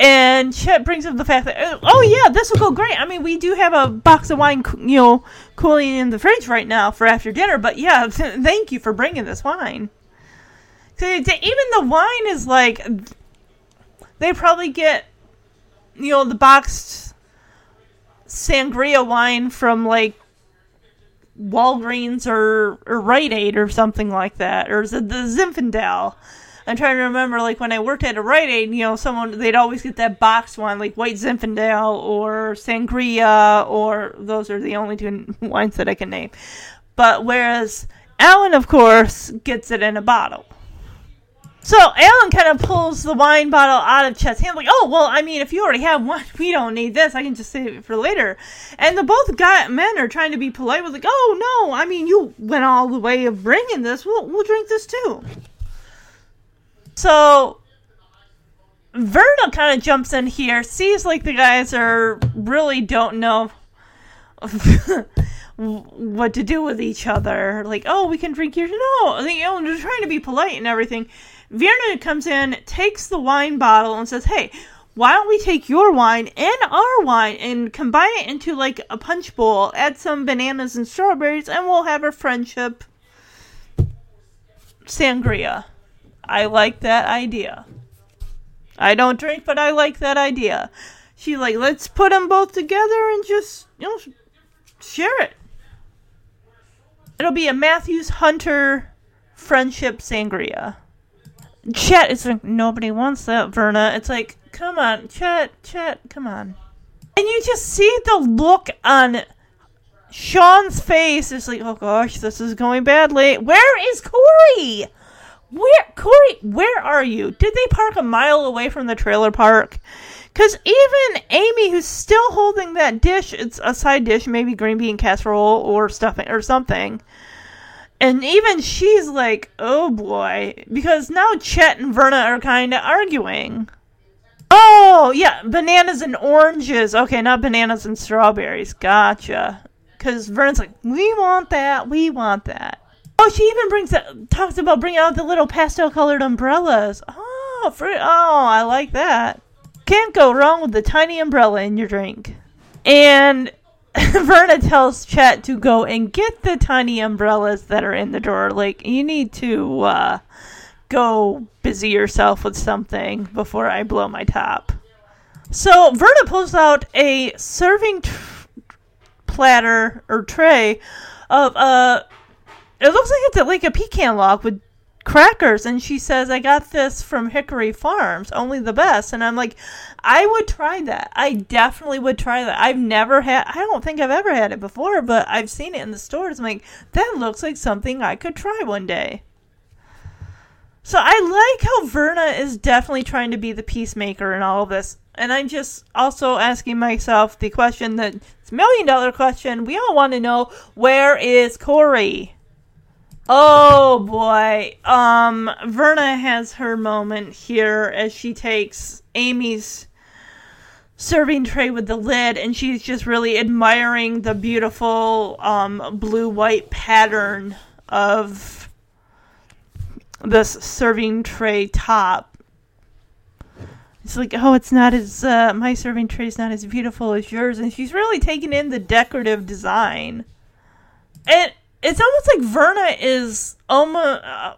and Chet brings up the fact that, uh, oh yeah, this will go great. I mean, we do have a box of wine, you know, cooling in the fridge right now for after dinner. But yeah, th- thank you for bringing this wine. So even the wine is like, they probably get, you know, the boxed sangria wine from like Walgreens or or Rite Aid or something like that, or the Zinfandel. I'm trying to remember, like when I worked at a Rite Aid, you know, someone they'd always get that box wine, like White Zinfandel or Sangria, or those are the only two wines that I can name. But whereas Alan, of course, gets it in a bottle. So Alan kind of pulls the wine bottle out of Chet's hand, like, "Oh, well, I mean, if you already have one, we don't need this. I can just save it for later." And the both guy men are trying to be polite, with like, "Oh no, I mean, you went all the way of bringing this. We'll we'll drink this too." So Verna kind of jumps in here, sees like the guys are really don't know what to do with each other. Like, oh, we can drink here. No, you know, they're trying to be polite and everything. Verna comes in, takes the wine bottle, and says, "Hey, why don't we take your wine and our wine and combine it into like a punch bowl? Add some bananas and strawberries, and we'll have a friendship sangria." I like that idea. I don't drink, but I like that idea. She's like, let's put them both together and just, you know, share it. It'll be a Matthews Hunter friendship sangria. Chet is like, nobody wants that, Verna. It's like, come on, Chet, Chet, come on. And you just see the look on Sean's face. It's like, oh gosh, this is going badly. Where is Corey? Where, Corey, where are you? Did they park a mile away from the trailer park? Because even Amy, who's still holding that dish, it's a side dish, maybe green bean casserole or stuffing or something. And even she's like, oh boy. Because now Chet and Verna are kind of arguing. Oh, yeah, bananas and oranges. Okay, not bananas and strawberries. Gotcha. Because Verna's like, we want that, we want that. Oh, she even brings that, talks about bringing out the little pastel colored umbrellas. Oh, oh, I like that. Can't go wrong with the tiny umbrella in your drink. And Verna tells Chet to go and get the tiny umbrellas that are in the drawer. Like, you need to uh, go busy yourself with something before I blow my top. So Verna pulls out a serving platter or tray of uh it looks like it's like a pecan log with crackers and she says i got this from hickory farms only the best and i'm like i would try that i definitely would try that i've never had i don't think i've ever had it before but i've seen it in the stores i'm like that looks like something i could try one day So I like how Verna is definitely trying to be the peacemaker in all of this. And I'm just also asking myself the question that it's a million dollar question. We all want to know where is Corey? Oh boy. Um Verna has her moment here as she takes Amy's serving tray with the lid and she's just really admiring the beautiful um blue white pattern of this serving tray top. It's like, oh, it's not as uh, my serving tray is not as beautiful as yours, and she's really taking in the decorative design. And it's almost like Verna is almost uh,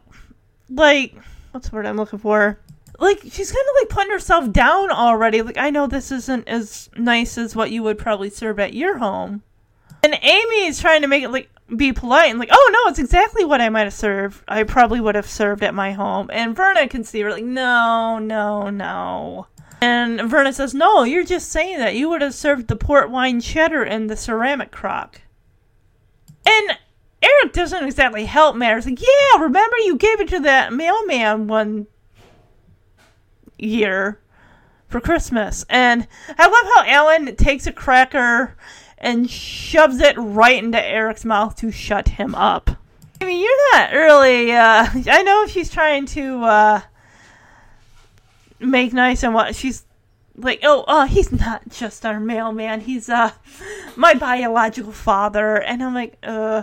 like what's the word I'm looking for? Like she's kind of like putting herself down already. Like I know this isn't as nice as what you would probably serve at your home. And Amy is trying to make it like be polite and like, oh no, it's exactly what I might have served. I probably would have served at my home. And Verna can see her like, no, no, no. And Verna says, no, you're just saying that. You would have served the port wine cheddar in the ceramic crock. And Eric doesn't exactly help matters. Like, yeah, remember you gave it to that mailman one year for Christmas. And I love how Alan takes a cracker and shoves it right into Eric's mouth to shut him up. I mean, you're not really. Uh, I know she's trying to uh, make nice and what she's like. Oh, uh, he's not just our mailman. He's uh my biological father, and I'm like, uh,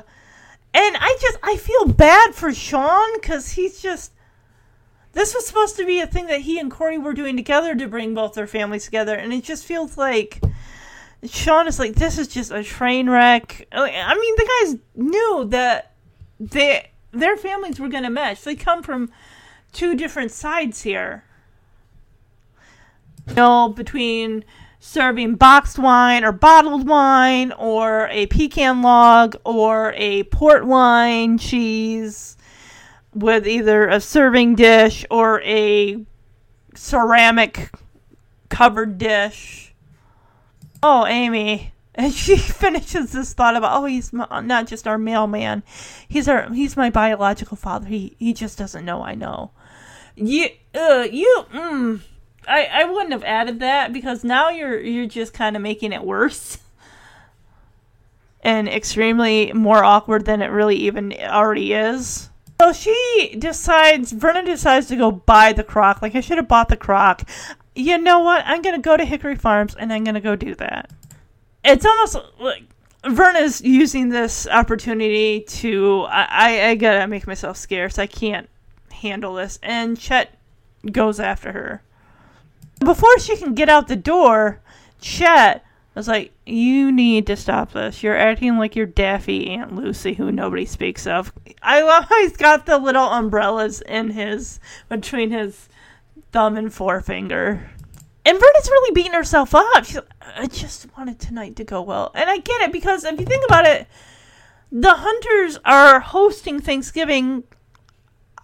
and I just I feel bad for Sean because he's just. This was supposed to be a thing that he and Corey were doing together to bring both their families together, and it just feels like Sean is like, this is just a train wreck. Oh, I mean, the guys knew that they their families were gonna mesh. They come from two different sides here. You know, between serving boxed wine or bottled wine or a pecan log or a port wine cheese with either a serving dish or a ceramic covered dish oh, Amy. And she finishes this thought about, oh, he's not just our mailman. He's our, he's my biological father. He, he just doesn't know I know. You, uh, you, mm, I, I wouldn't have added that because now you're, you're just kind of making it worse. And extremely more awkward than it really even already is. So she decides, Verna decides to go buy the crock. Like, I should have bought the crock you know what? I'm gonna go to Hickory Farms and I'm gonna go do that. It's almost like Verna's using this opportunity to. I, I, I gotta make myself scarce. I can't handle this. And Chet goes after her. Before she can get out the door, Chet was like, You need to stop this. You're acting like your daffy Aunt Lucy, who nobody speaks of. I love how he's got the little umbrellas in his, between his thumb and forefinger. And Verna's really beating herself up. She's like, I just wanted tonight to go well. And I get it because if you think about it, the hunters are hosting Thanksgiving.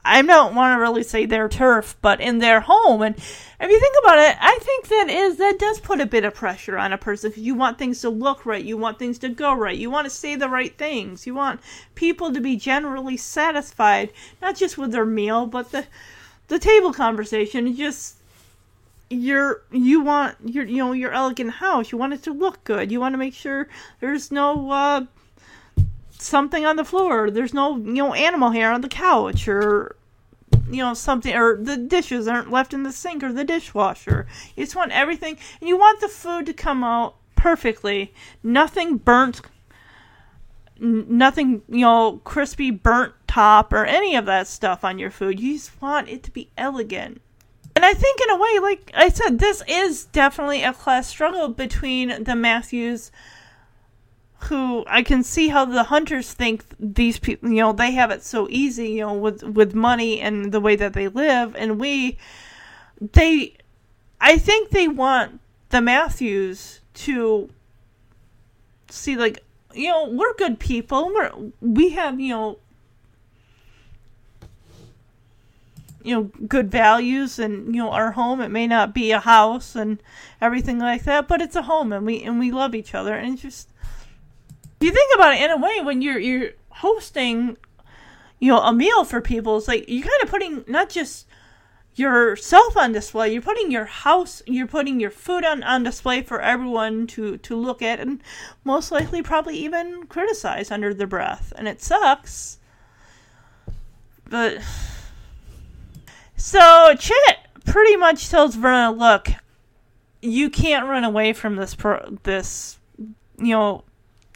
I don't want to really say their turf, but in their home. And if you think about it, I think that is that does put a bit of pressure on a person you want things to look right, you want things to go right, you want to say the right things, you want people to be generally satisfied, not just with their meal, but the the table conversation just you're you want your you know your elegant house you want it to look good you want to make sure there's no uh something on the floor there's no you know animal hair on the couch or you know something or the dishes aren't left in the sink or the dishwasher you just want everything and you want the food to come out perfectly nothing burnt nothing you know crispy burnt top or any of that stuff on your food. You just want it to be elegant. And I think, in a way, like I said, this is definitely a class struggle between the Matthews, who I can see how the hunters think these people, you know, they have it so easy, you know, with with money and the way that they live, and we, they, I think they want the Matthews to see like you know we're good people. We're we have you know you know good values and you know our home. It may not be a house and everything like that but it's a home and we and we love each other. And just you think about it in a way when you're you're hosting you know, a meal for people. It's like you're kind of putting not just yourself on display, you're putting your house, you're putting your food on, on display for everyone to, to look at and most likely probably even criticize under their breath. And it sucks. But so Chet pretty much tells Verna, "Look, you can't run away from this pro- this you know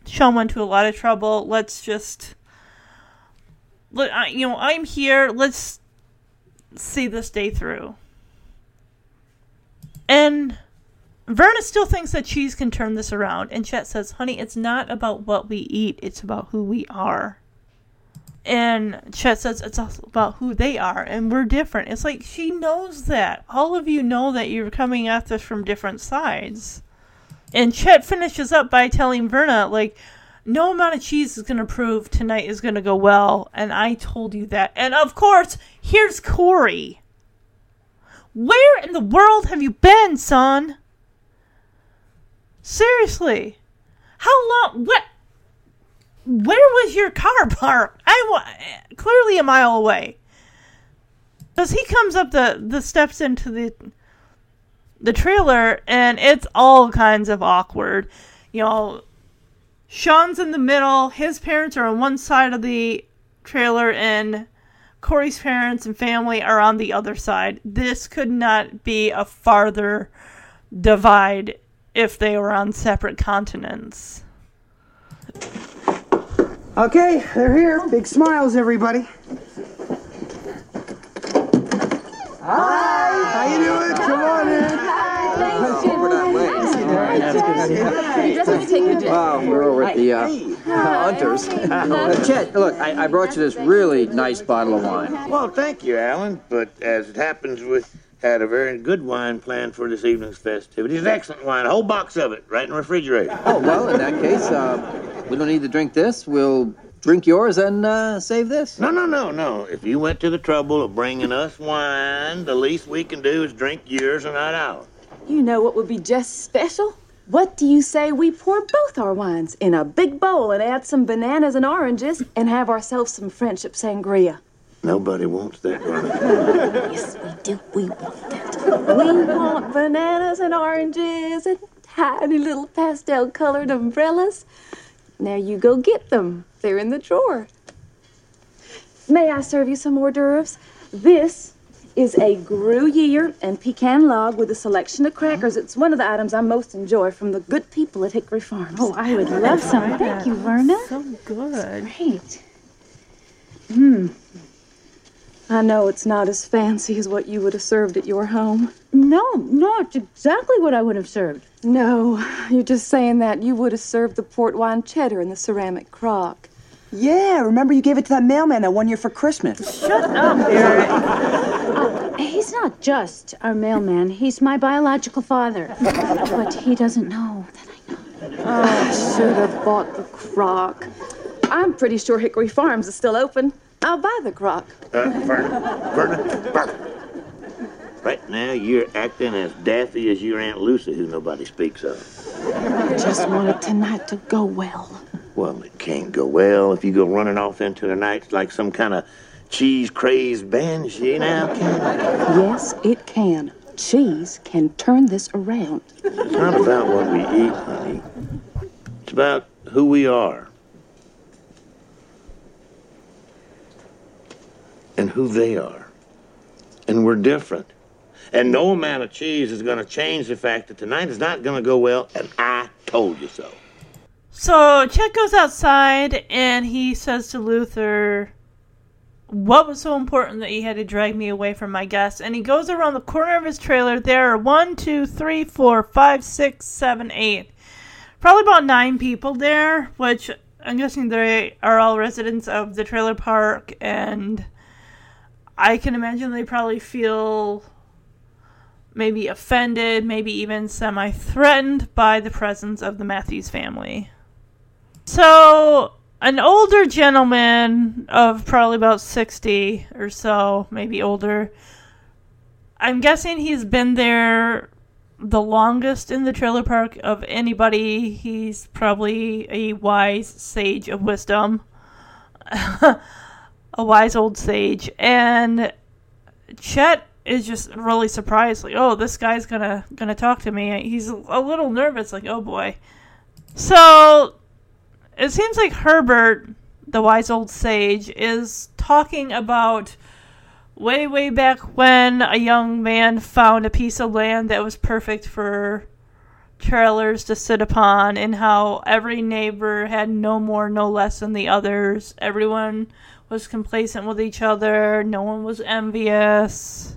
show him into a lot of trouble. Let's just let I, you know I'm here. Let's see this day through." And Verna still thinks that cheese can turn this around, and Chet says, "Honey, it's not about what we eat; it's about who we are." And Chet says it's also about who they are, and we're different. It's like she knows that. All of you know that you're coming at this from different sides. And Chet finishes up by telling Verna, like, no amount of cheese is going to prove tonight is going to go well, and I told you that. And of course, here's Corey. Where in the world have you been, son? Seriously. How long? What? Where was your car parked? I wa- clearly a mile away. As he comes up the, the steps into the the trailer and it's all kinds of awkward. You know, Sean's in the middle, his parents are on one side of the trailer, and Corey's parents and family are on the other side. This could not be a farther divide if they were on separate continents. Okay, they're here. Big smiles, everybody. Hi. How you doing? Come on in. Over that way. Wow, we're over at the uh, Hunters. Uh, Chet, look, I, I brought you this really nice bottle of wine. Well, thank you, Alan. But as it happens, we had a very good wine planned for this evening's festivities. Excellent wine, a whole box of it, right in the refrigerator. Oh, well, in that case, uh, we don't need to drink this. We'll drink yours and uh, save this. No, no, no, no. If you went to the trouble of bringing us wine, the least we can do is drink yours and not ours. You know what would be just special? What do you say we pour both our wines in a big bowl and add some bananas and oranges and have ourselves some friendship sangria? Nobody wants that, Ronnie. yes, we do. We want that. We want bananas and oranges and tiny little pastel colored umbrellas. Now you go get them. They're in the drawer. May I serve you some hors d'oeuvres? This is a Gruyere and pecan log with a selection of crackers. It's one of the items I most enjoy from the good people at Hickory Farms. Oh, I would love some. Thank you, Verna. So good. Great. Hmm. I know it's not as fancy as what you would have served at your home. No, not exactly what I would have served. No, you're just saying that you would have served the port wine cheddar in the ceramic crock. Yeah, remember you gave it to that mailman that one year for Christmas. Shut up, Eric. Oh, he's not just our mailman. He's my biological father. But he doesn't know that I know. I should have bought the crock. I'm pretty sure Hickory Farms is still open. I'll buy the crock. Uh, Verna, Verna, Verna. Right now, you're acting as daffy as your Aunt Lucy, who nobody speaks of. I just wanted tonight to go well. Well, it can't go well if you go running off into the night like some kind of cheese crazed banshee now, can it? Yes, it can. Cheese can turn this around. It's not about what we eat, honey. It's about who we are. And who they are. And we're different. And no amount of cheese is going to change the fact that tonight is not going to go well, and I told you so. So Chet goes outside and he says to Luther, What was so important that you had to drag me away from my guests? And he goes around the corner of his trailer. There are one, two, three, four, five, six, seven, eight. Probably about nine people there, which I'm guessing they are all residents of the trailer park. And I can imagine they probably feel maybe offended, maybe even semi threatened by the presence of the Matthews family. So, an older gentleman of probably about 60 or so, maybe older. I'm guessing he's been there the longest in the trailer park of anybody. He's probably a wise sage of wisdom. a wise old sage, and Chet is just really surprised, like, oh, this guy's gonna gonna talk to me. He's a little nervous, like, oh boy. So it seems like Herbert, the wise old sage, is talking about way, way back when a young man found a piece of land that was perfect for trailers to sit upon, and how every neighbor had no more, no less than the others. Everyone was complacent with each other, no one was envious,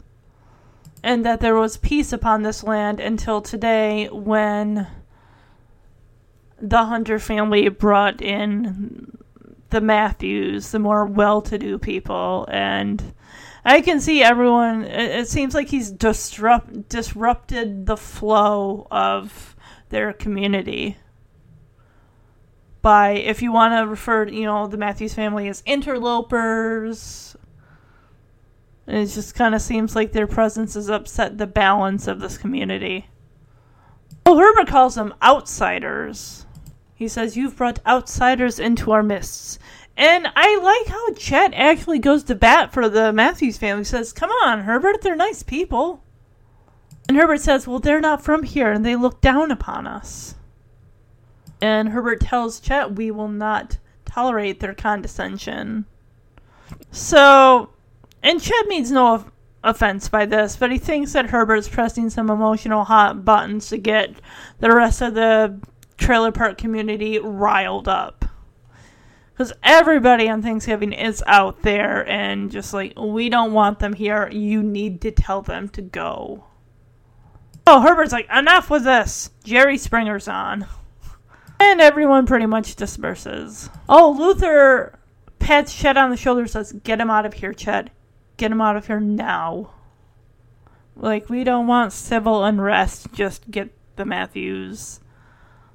and that there was peace upon this land until today when the Hunter family brought in the Matthews, the more well to do people, and I can see everyone. It, seems like he's disrupt, disrupted the flow of their community by, if you want to refer, you know, the Matthews family as interlopers. It just kind of seems like their presence has upset the balance of this community. Well, Herbert calls them outsiders. He says, You've brought outsiders into our midst. And I like how Chet actually goes to bat for the Matthews family. He says, Come on, Herbert, they're nice people. And Herbert says, Well, they're not from here and they look down upon us. And Herbert tells Chet, We will not tolerate their condescension. So, and Chet means no offense by this, but he thinks that Herbert's pressing some emotional hot buttons to get the rest of the trailer park community riled up. Because everybody on Thanksgiving is out there and just like, we don't want them here. You need to tell them to go. Oh, Herbert's like, enough with this. Jerry Springer's on. And everyone pretty much disperses. Oh, Luther pats Chet on the shoulder says, Get him out of here, Chet. Get him out of here now. Like, we don't want civil unrest. Just get the Matthews,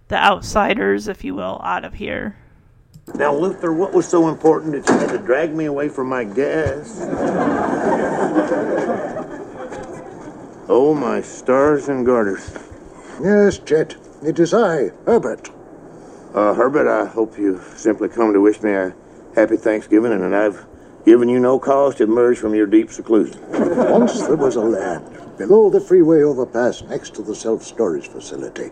the outsiders, if you will, out of here. Now, Luther, what was so important that you had to drag me away from my guests? oh, my stars and garters. Yes, Chet. It is I, Herbert. Uh, Herbert, I hope you simply come to wish me a happy Thanksgiving and I've given you no cause to emerge from your deep seclusion. Once there was a land below the freeway overpass next to the self storage facility.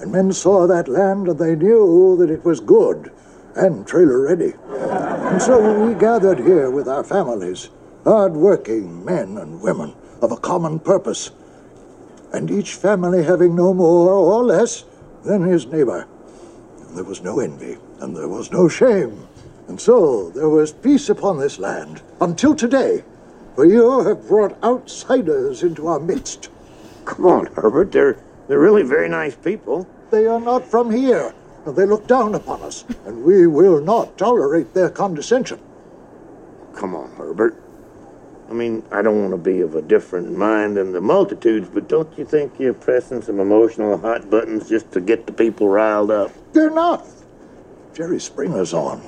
And men saw that land and they knew that it was good and trailer ready. And so we gathered here with our families, hard working men and women of a common purpose, and each family having no more or less than his neighbor. And there was no envy, and there was no shame. And so there was peace upon this land until today, for you have brought outsiders into our midst. Come on, Herbert. They're, they're really very nice people. They are not from here, and they look down upon us, and we will not tolerate their condescension. Come on, Herbert. I mean, I don't want to be of a different mind than the multitudes, but don't you think you're pressing some emotional hot buttons just to get the people riled up? They're not. Jerry Springer's on.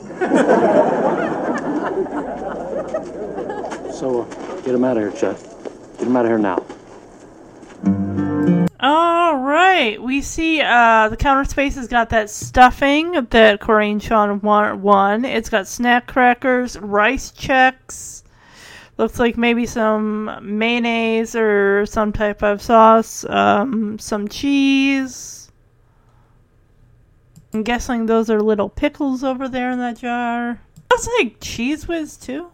So, uh, get him out of here, Chet. Get him out of here now. All right, we see uh, the counter space has got that stuffing that Corey and Sean want. One, it's got snack crackers, Rice Chex. Looks like maybe some mayonnaise or some type of sauce, um, some cheese. I'm guessing those are little pickles over there in that jar. That's like Cheez Whiz too.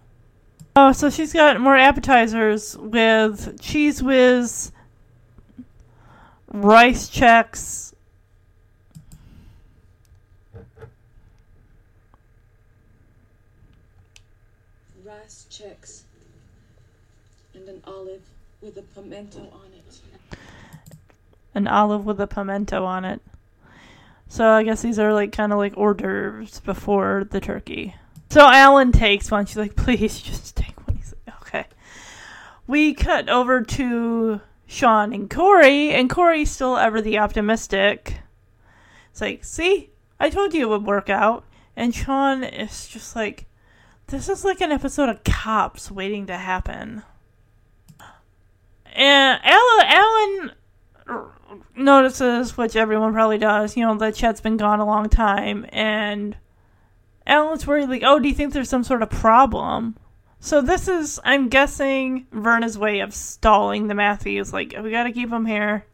Oh, so she's got more appetizers with Cheez Whiz, Rice Chex. Rice Chex, and an olive with a pimento on it. An olive with a pimento on it. So I guess these are like kind of like hors d'oeuvres before the turkey. So Alan takes one. She's like, please just take one. He's like, okay. We cut over to Sean and Corey, and Corey's still ever the optimistic. It's like, see, I told you it would work out. And Sean is just like, this is like an episode of Cops waiting to happen. And Alan, Alan notices, which everyone probably does, you know, that Chet's been gone a long time, and Alan's worried, like, oh, do you think there's some sort of problem? So this is, I'm guessing, Verna's way of stalling the Matthews. Like, we gotta keep him here.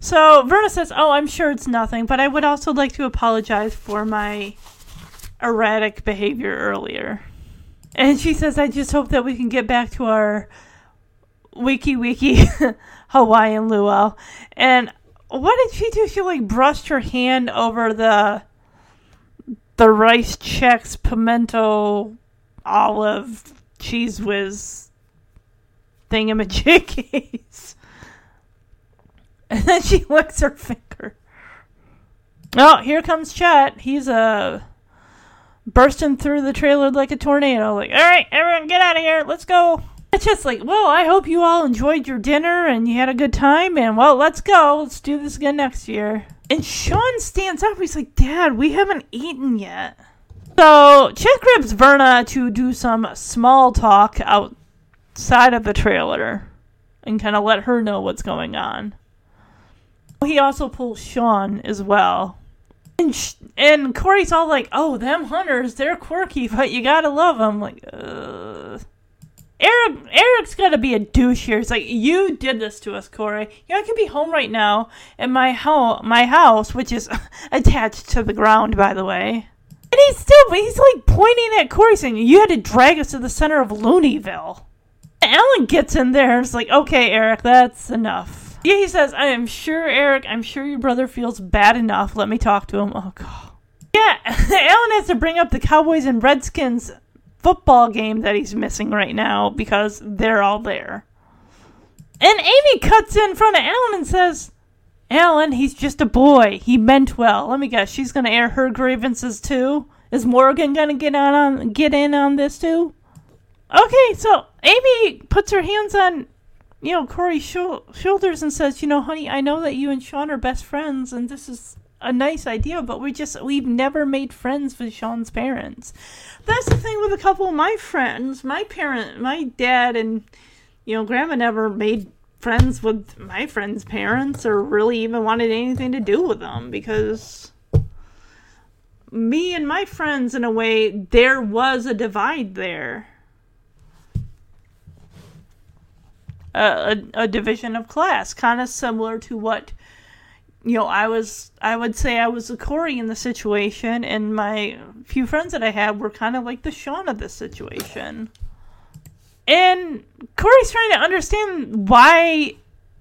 So Verna says, oh, I'm sure it's nothing, but I would also like to apologize for my erratic behavior earlier. And she says, I just hope that we can get back to our wiki wiki Hawaiian luau. And what did she do? She like brushed her hand over the the Rice Chex, pimento olive Cheez Whiz thingamajiggies. And then she licks her finger. Oh, here comes Chet. He's uh bursting through the trailer like a tornado. Like, all right, everyone, get out of here. Let's go. It's just like, well, I hope you all enjoyed your dinner and you had a good time. And well, let's go. Let's do this again next year. And Sean stands up. He's like, Dad, we haven't eaten yet. So Chet grabs Verna to do some small talk outside of the trailer and kind of let her know what's going on. He also pulls Sean as well. And, sh- and Corey's all like, oh, them hunters, they're quirky, but you gotta love them. Like, uh. Eric, Eric's gotta be a douche here. It's like, you did this to us, Corey. You know, I can be home right now at my, ho- my house, which is attached to the ground, by the way. And he's still, he's like pointing at Corey saying, you had to drag us to the center of Looneyville. Alan gets in there and is like, okay, Eric, that's enough. Yeah, he says, I am sure, Eric, I'm sure your brother feels bad enough. Let me talk to him. Oh, God. Yeah, Alan has to bring up the Cowboys and Redskins football game that he's missing right now because they're all there. And Amy cuts in front of Alan and says, Alan, he's just a boy. He meant well. Let me guess, she's going to air her grievances too? Is Morgan going to get on, on get in on this too? Okay, so Amy puts her hands on you know, Corey's shoulders and says, you know, honey, I know that you and Sean are best friends, and this is a nice idea, but we just we've never made friends with Sean's parents. That's the thing with a couple of my friends. My parent, my dad, and you know, grandma never made friends with my friends' parents, or really even wanted anything to do with them because me and my friends, in a way, there was a divide there a, a, division of class, kind of similar to what you know. I was, I would say, I was a Corey in the situation, and my few friends that I had were kind of like the Sean of this situation. And Corey's trying to understand why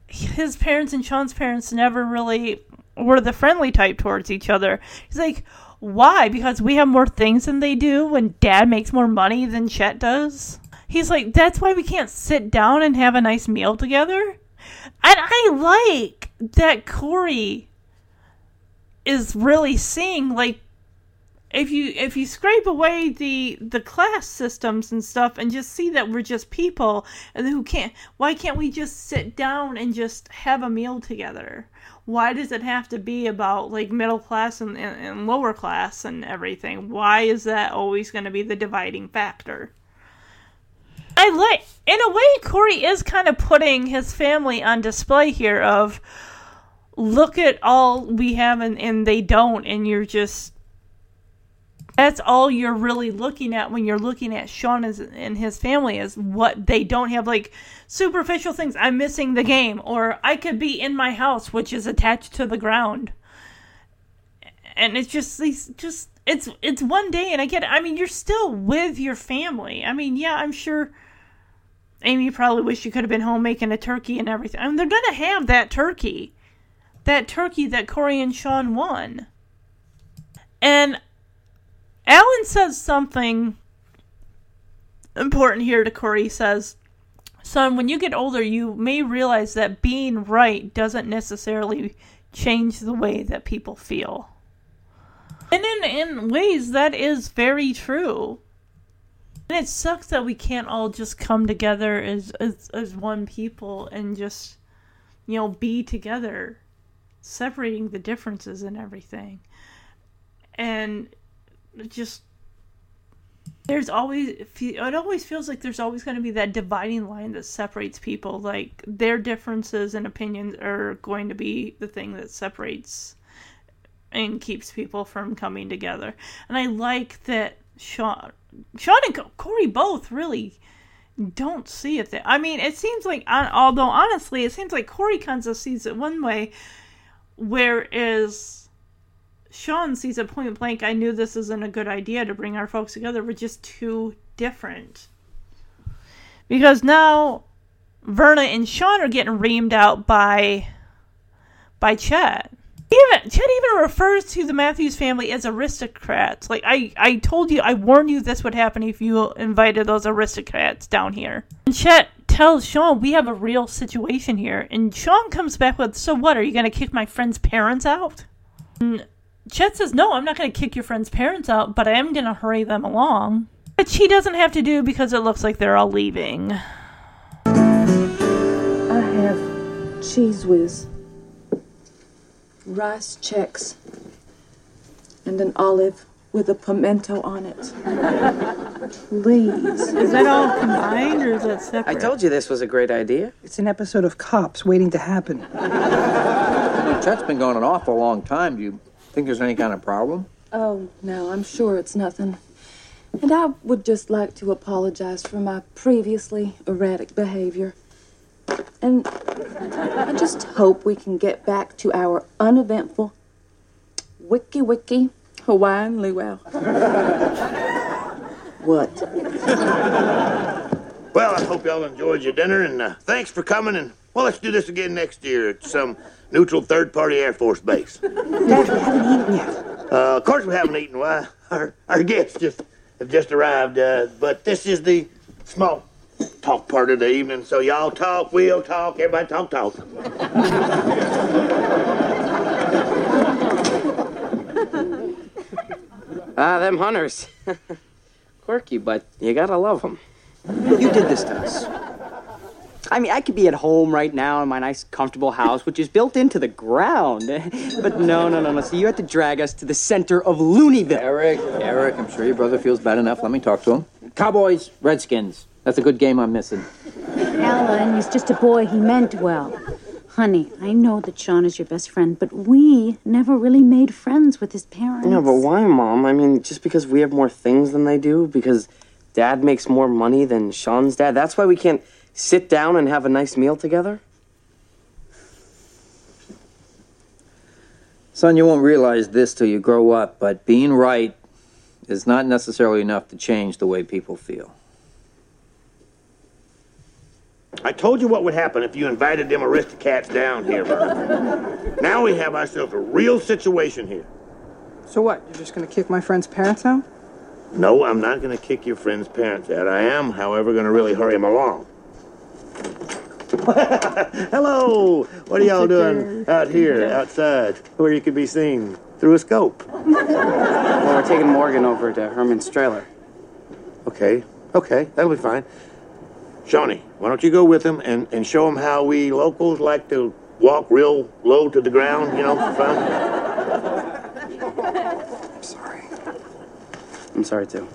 his parents and Sean's parents never really were the friendly type towards each other. He's like, why? Because we have more things than they do, and Dad makes more money than Chet does he's like, that's why we can't sit down and have a nice meal together. And I like that Corey is really seeing like if you if you scrape away the the class systems and stuff and just see that we're just people and who can't why can't we just sit down and just have a meal together why does it have to be about like middle class and, and, and lower class and everything why is that always going to be the dividing factor I like, in a way, Corey is kind of putting his family on display here. Of look at all we have and, and they don't, and you're just that's all you're really looking at when you're looking at Sean and his family is what they don't have like superficial things. I'm missing the game, or I could be in my house, which is attached to the ground, and it's just these just it's it's one day, and I get it. I mean, you're still with your family. I mean, yeah, I'm sure Amy probably wish you could have been home making a turkey and everything. I mean, they're gonna have that turkey, that turkey that Corey and Sean won. And Alan says something important here to Corey. He says, "Son, when you get older, you may realize that being right doesn't necessarily change the way that people feel." And in in ways that is very true. And it sucks that we can't all just come together as, as as one people and just you know be together, separating the differences and everything. And just there's always it always feels like there's always going to be that dividing line that separates people like their differences and opinions are going to be the thing that separates and keeps people from coming together. And I like that Sean, Sean and Corey both really don't see it that. I mean, it seems like, uh, although honestly, it seems like Corey kind of sees it one way, whereas Sean sees it point blank. I knew this isn't a good idea to bring our folks together. We're just too different. Because now Verna and Sean are getting reamed out by by Chet. Even Chet even refers to the Matthews family as aristocrats. Like I, I told you, I warned you this would happen if you invited those aristocrats down here. And Chet tells Sean we have a real situation here, and Sean comes back with, "So what? Are you going to kick my friend's parents out?" And Chet says, "No, I'm not going to kick your friend's parents out, but I am going to hurry them along." Which he doesn't have to do because it looks like they're all leaving. I have Cheez Whiz, Rice Chex, and an olive with a pimento on it. Please. Is that all combined or is that separate? I told you this was a great idea. It's an episode of Cops waiting to happen. Chet's been going an awful long time. Do you think there's any kind of problem? Oh, no, I'm sure it's nothing. And I would just like to apologize for my previously erratic behavior. And I just hope we can get back to our uneventful wiki wiki Hawaiian luau. what? Well, I hope y'all enjoyed your dinner, and uh, thanks for coming. And well, let's do this again next year at some neutral third-party Air Force base. Dad, we haven't eaten yet. Uh, of course, we haven't eaten. Why? Our our guests just have just arrived. Uh, but this is the small talk part of the evening. So y'all talk, we'll talk. Everybody talk, talk. Ah, them hunters. Quirky, but you gotta love them. You did this to us. I mean, I could be at home right now in my nice, comfortable house, which is built into the ground. But no, no, no, no. So you had to drag us to the center of Looneyville. Eric, Eric, I'm sure your brother feels bad enough. Let me talk to him. Cowboys, Redskins. That's a good game I'm missing. Alan, he's just a boy. He meant well. Honey, I know that Sean is your best friend, but we never really made friends with his parents. Yeah, but why, Mom? I mean, just because we have more things than they do? Because Dad makes more money than Sean's dad? That's why we can't sit down and have a nice meal together? Son, you won't realize this till you grow up, but being right is not necessarily enough to change the way people feel. I told you what would happen if you invited them aristocrats down here, now we have ourselves a real situation here. So what? You're just gonna kick my friend's parents out? No, I'm not going to kick your friend's parents out. I am, however, going to really hurry them along. Hello! What are y'all doing out here, outside, where you could be seen through a scope? Well, we're taking Morgan over to Herman's trailer. Okay, okay, that'll be fine. Shawnee, why don't you go with him and, and show him how we locals like to walk real low to the ground, you know, for fun? I'm sorry, I'm sorry, too.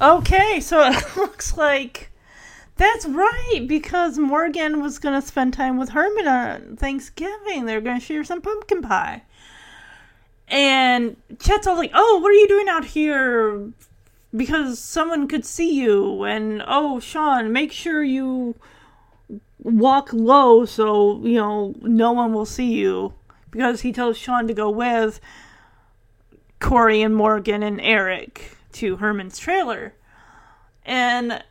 Okay, so it looks like that's right because Morgan was going to spend time with Herman on Thanksgiving. They're going to share some pumpkin pie. And Chet's all like, "Oh, what are you doing out here?" Because someone could see you. And oh, Sean, make sure you walk low so you know no one will see you. Because he tells Sean to go with Corey and Morgan and Eric to Herman's trailer. And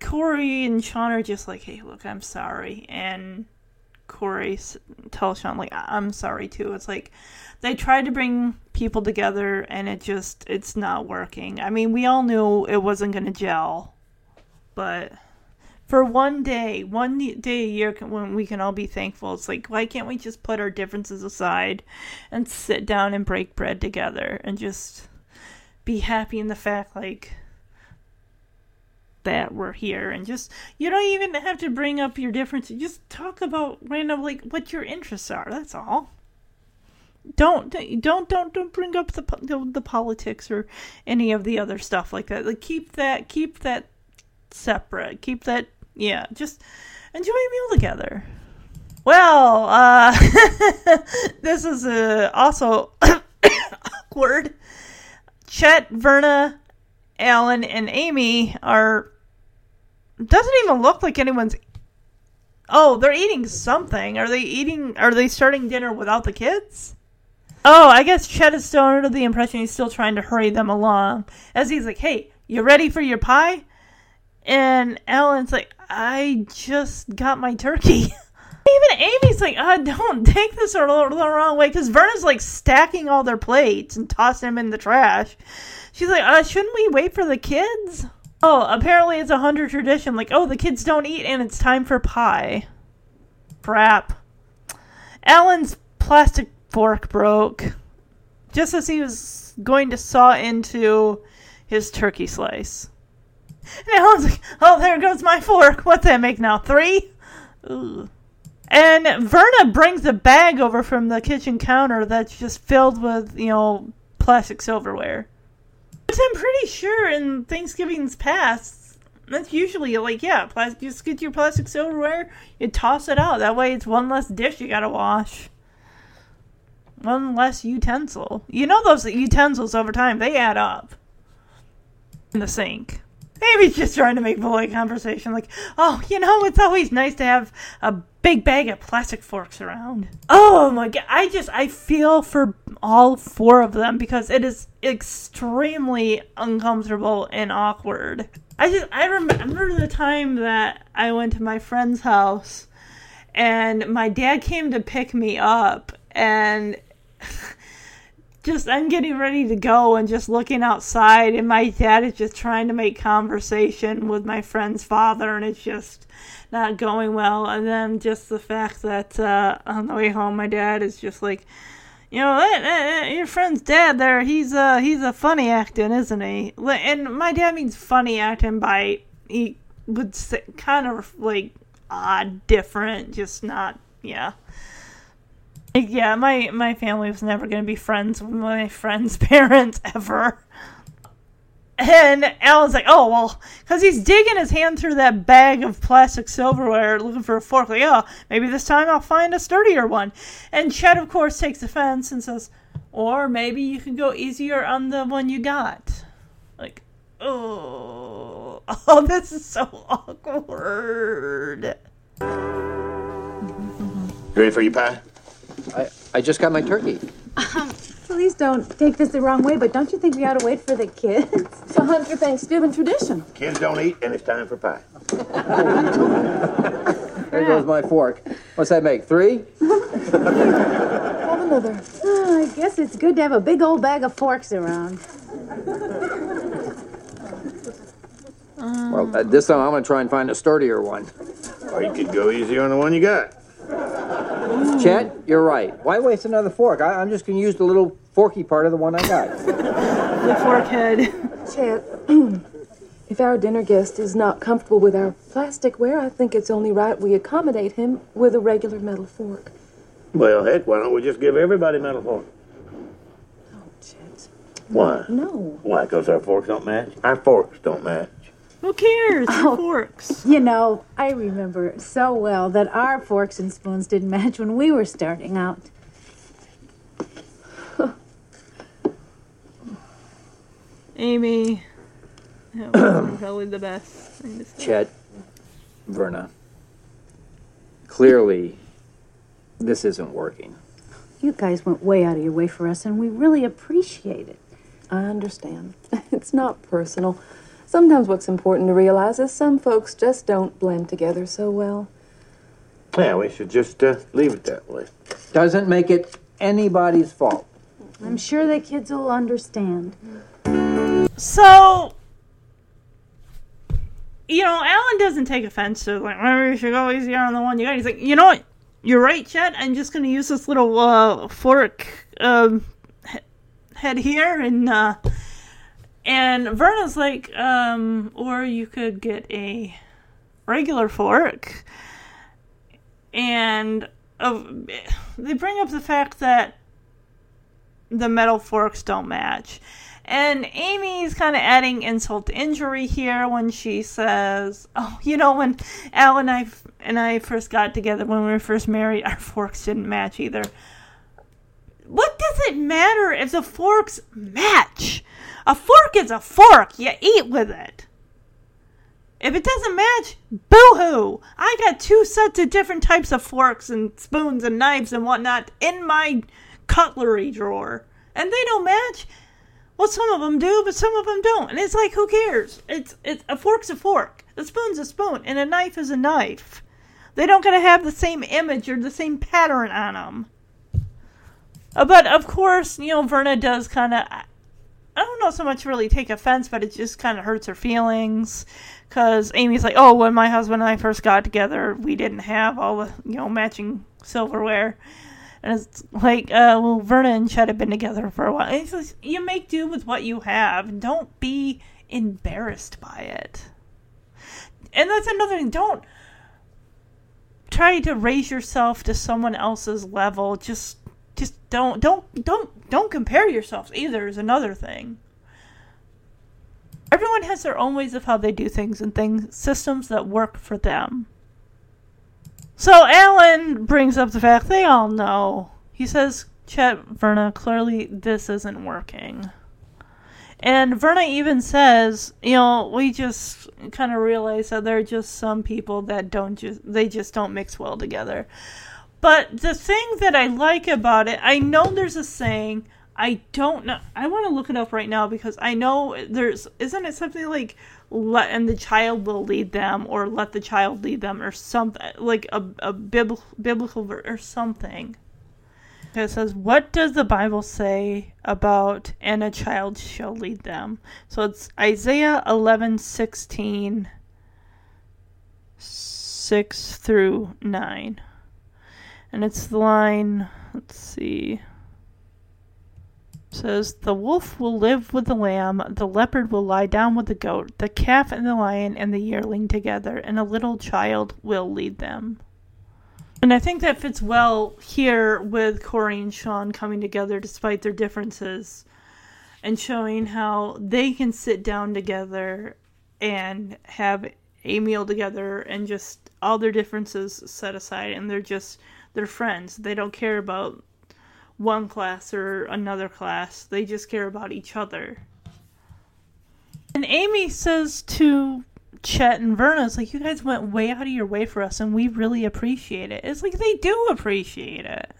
Corey and Sean are just like, hey, look, I'm sorry. And Corey tells Sean, like, "I- I'm sorry too. It's like they tried to bring people together and it just, it's not working. I mean, we all knew it wasn't going to gel. But for one day, one day a year when we can all be thankful, it's like, why can't we just put our differences aside and sit down and break bread together and just be happy in the fact, like, that we're here and just you don't even have to bring up your differences just talk about random like what your interests are that's all don't don't don't don't bring up the the, politics or any of the other stuff like that like keep that keep that separate keep that yeah just enjoy a meal together. Well, uh, this is uh, also awkward. Chet, Verna, Alan, and Amy are. Doesn't even look like anyone's. Oh, they're eating something. Are they eating? Are they starting dinner without the kids? Oh, I guess Chet is still under the impression he's still trying to hurry them along. As he's like, hey, you ready for your pie? And Alan's like, I just got my turkey. Even Amy's like, uh, don't take this the wrong way. Because Verna's like stacking all their plates and tossing them in the trash. She's like, uh, shouldn't we wait for the kids? Oh, apparently it's a hunter tradition. Like, oh, the kids don't eat and it's time for pie. Crap. Alan's plastic fork broke. Just as he was going to saw into his turkey slice. And Alan's like, oh, there goes my fork. What's that make now? Three? And Verna brings a bag over from the kitchen counter that's just filled with, you know, plastic silverware. Which I'm pretty sure in Thanksgiving's past, that's usually like, yeah, plastic, just get your plastic silverware, you toss it out. That way it's one less dish you gotta wash. One less utensil. You know those utensils over time, they add up. In the sink. Maybe he's just trying to make polite conversation, like, oh, you know, it's always nice to have a big bag of plastic forks around. Oh my god, I just, I feel for all four of them because it is extremely uncomfortable and awkward. I just, I remember the time that I went to my friend's house and my dad came to pick me up and just I'm getting ready to go and just looking outside and my dad is just trying to make conversation with my friend's father and it's just not going well. And then just the fact that uh, on the way home my dad is just like you know eh, eh, eh, your friend's dad there. He's uh he's a funny acting isn't he? And my dad means funny acting by he would say kind of like odd different just not yeah yeah, my my family was never going to be friends with my friend's parents ever. And Alan's like, oh, well, because he's digging his hand through that bag of plastic silverware looking for a fork. Like, oh, maybe this time I'll find a sturdier one. And Chet, of course, takes offense and says, or maybe you can go easier on the one you got. Like, oh, oh, this is so awkward. Ready for your pie? I, I just got my turkey. Um, please don't take this the wrong way, but don't you think we ought to wait for the kids? It's a Hunter Thanksgiving tradition. Kids don't eat, and it's time for pie. There goes my fork. What's that make? Three? Have another. Oh, I guess it's good to have a big old bag of forks around. Well, uh, this time I'm going to try and find a sturdier one. Or you could go easy on the one you got. Chet, you're right. Why waste another fork? I, I'm just going to use the little forky part of the one I got. The fork head. Chet, if our dinner guest is not comfortable with our plasticware, I think it's only right we accommodate him with a regular metal fork. Well, heck, why don't we just give everybody metal fork? Oh, Chad. Why? No. Why? Because our forks don't match? Our forks don't match. Who cares? Oh. forks. You know, I remember so well that our forks and spoons didn't match when we were starting out. Amy. That was probably the best thing to. Chet, Verna. Clearly, this isn't working. You guys went way out of your way for us, and we really appreciate it. I understand. It's not personal. Sometimes what's important to realize is some folks just don't blend together so well. Yeah, we should just uh, leave it that way. Doesn't make it anybody's fault. I'm sure the kids will understand. So, you know, Alan doesn't take offense to like, maybe you should go easier on the one you got. He's like, you know what? You're right, Chet. I'm just gonna use this little uh, fork um, head here, and uh, and Verna's like, um, or you could get a regular fork, and uh, they bring up the fact that the metal forks don't match. And Amy's kind of adding insult to injury here when she says, "Oh, you know, when Al and I and I first got together when we were first married, our forks didn't match either." What does it matter if the forks match? A fork is a fork. You eat with it. If it doesn't match, boo hoo! I got two sets of different types of forks and spoons and knives and whatnot in my cutlery drawer, and they don't match. Well, some of them do, but some of them don't, and it's like, who cares? It's it's a fork's a fork, a spoon's a spoon, and a knife is a knife. They don't gotta have the same image or the same pattern on them. Uh, but of course, you know, Verna does kind of. I don't know so much really take offense, but it just kind of hurts her feelings because Amy's like, "Oh, when my husband and I first got together, we didn't have all the you know matching silverware." And it's like, uh, well, Verna and Chet have been together for a while. It's you make do with what you have. Don't be embarrassed by it. And that's another thing. Don't try to raise yourself to someone else's level. Just, just don't, don't, don't, don't compare yourselves either. Is another thing. Everyone has their own ways of how they do things and things, systems that work for them. So Alan brings up the fact they all know. He says, Chet, Verna, clearly this isn't working. And Verna even says, you know, we just kind of realize that there are just some people that don't just, they just don't mix well together. But the thing that I like about it, I know there's a saying, I don't know. I want to look it up right now because I know there's isn't it something like let and the child will lead them or let the child lead them or something like a a biblical or something. It says, "What does the Bible say about and a child shall lead them?" So it's Isaiah eleven sixteen, six through nine, and it's the line. Let's see says the wolf will live with the lamb, the leopard will lie down with the goat, the calf and the lion and the yearling together, and a little child will lead them. And I think that fits well here with Corey and Sean coming together despite their differences and showing how they can sit down together and have a meal together and just all their differences set aside and they're just they're friends. They don't care about one class or another class. They just care about each other. And Amy says to Chet and Verna, it's like, you guys went way out of your way for us and we really appreciate it. It's like they do appreciate it.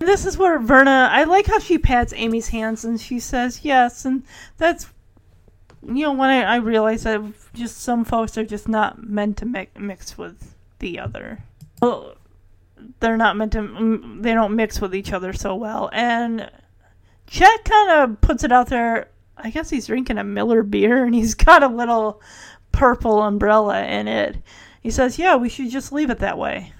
And this is where Verna, I like how she pats Amy's hands and she says yes. And that's, you know, when I, I realize that just some folks are just not meant to mi- mix with the other. Well, they're not meant to they don't mix with each other so well and chet kind of puts it out there i guess he's drinking a miller beer and he's got a little purple umbrella in it he says yeah we should just leave it that way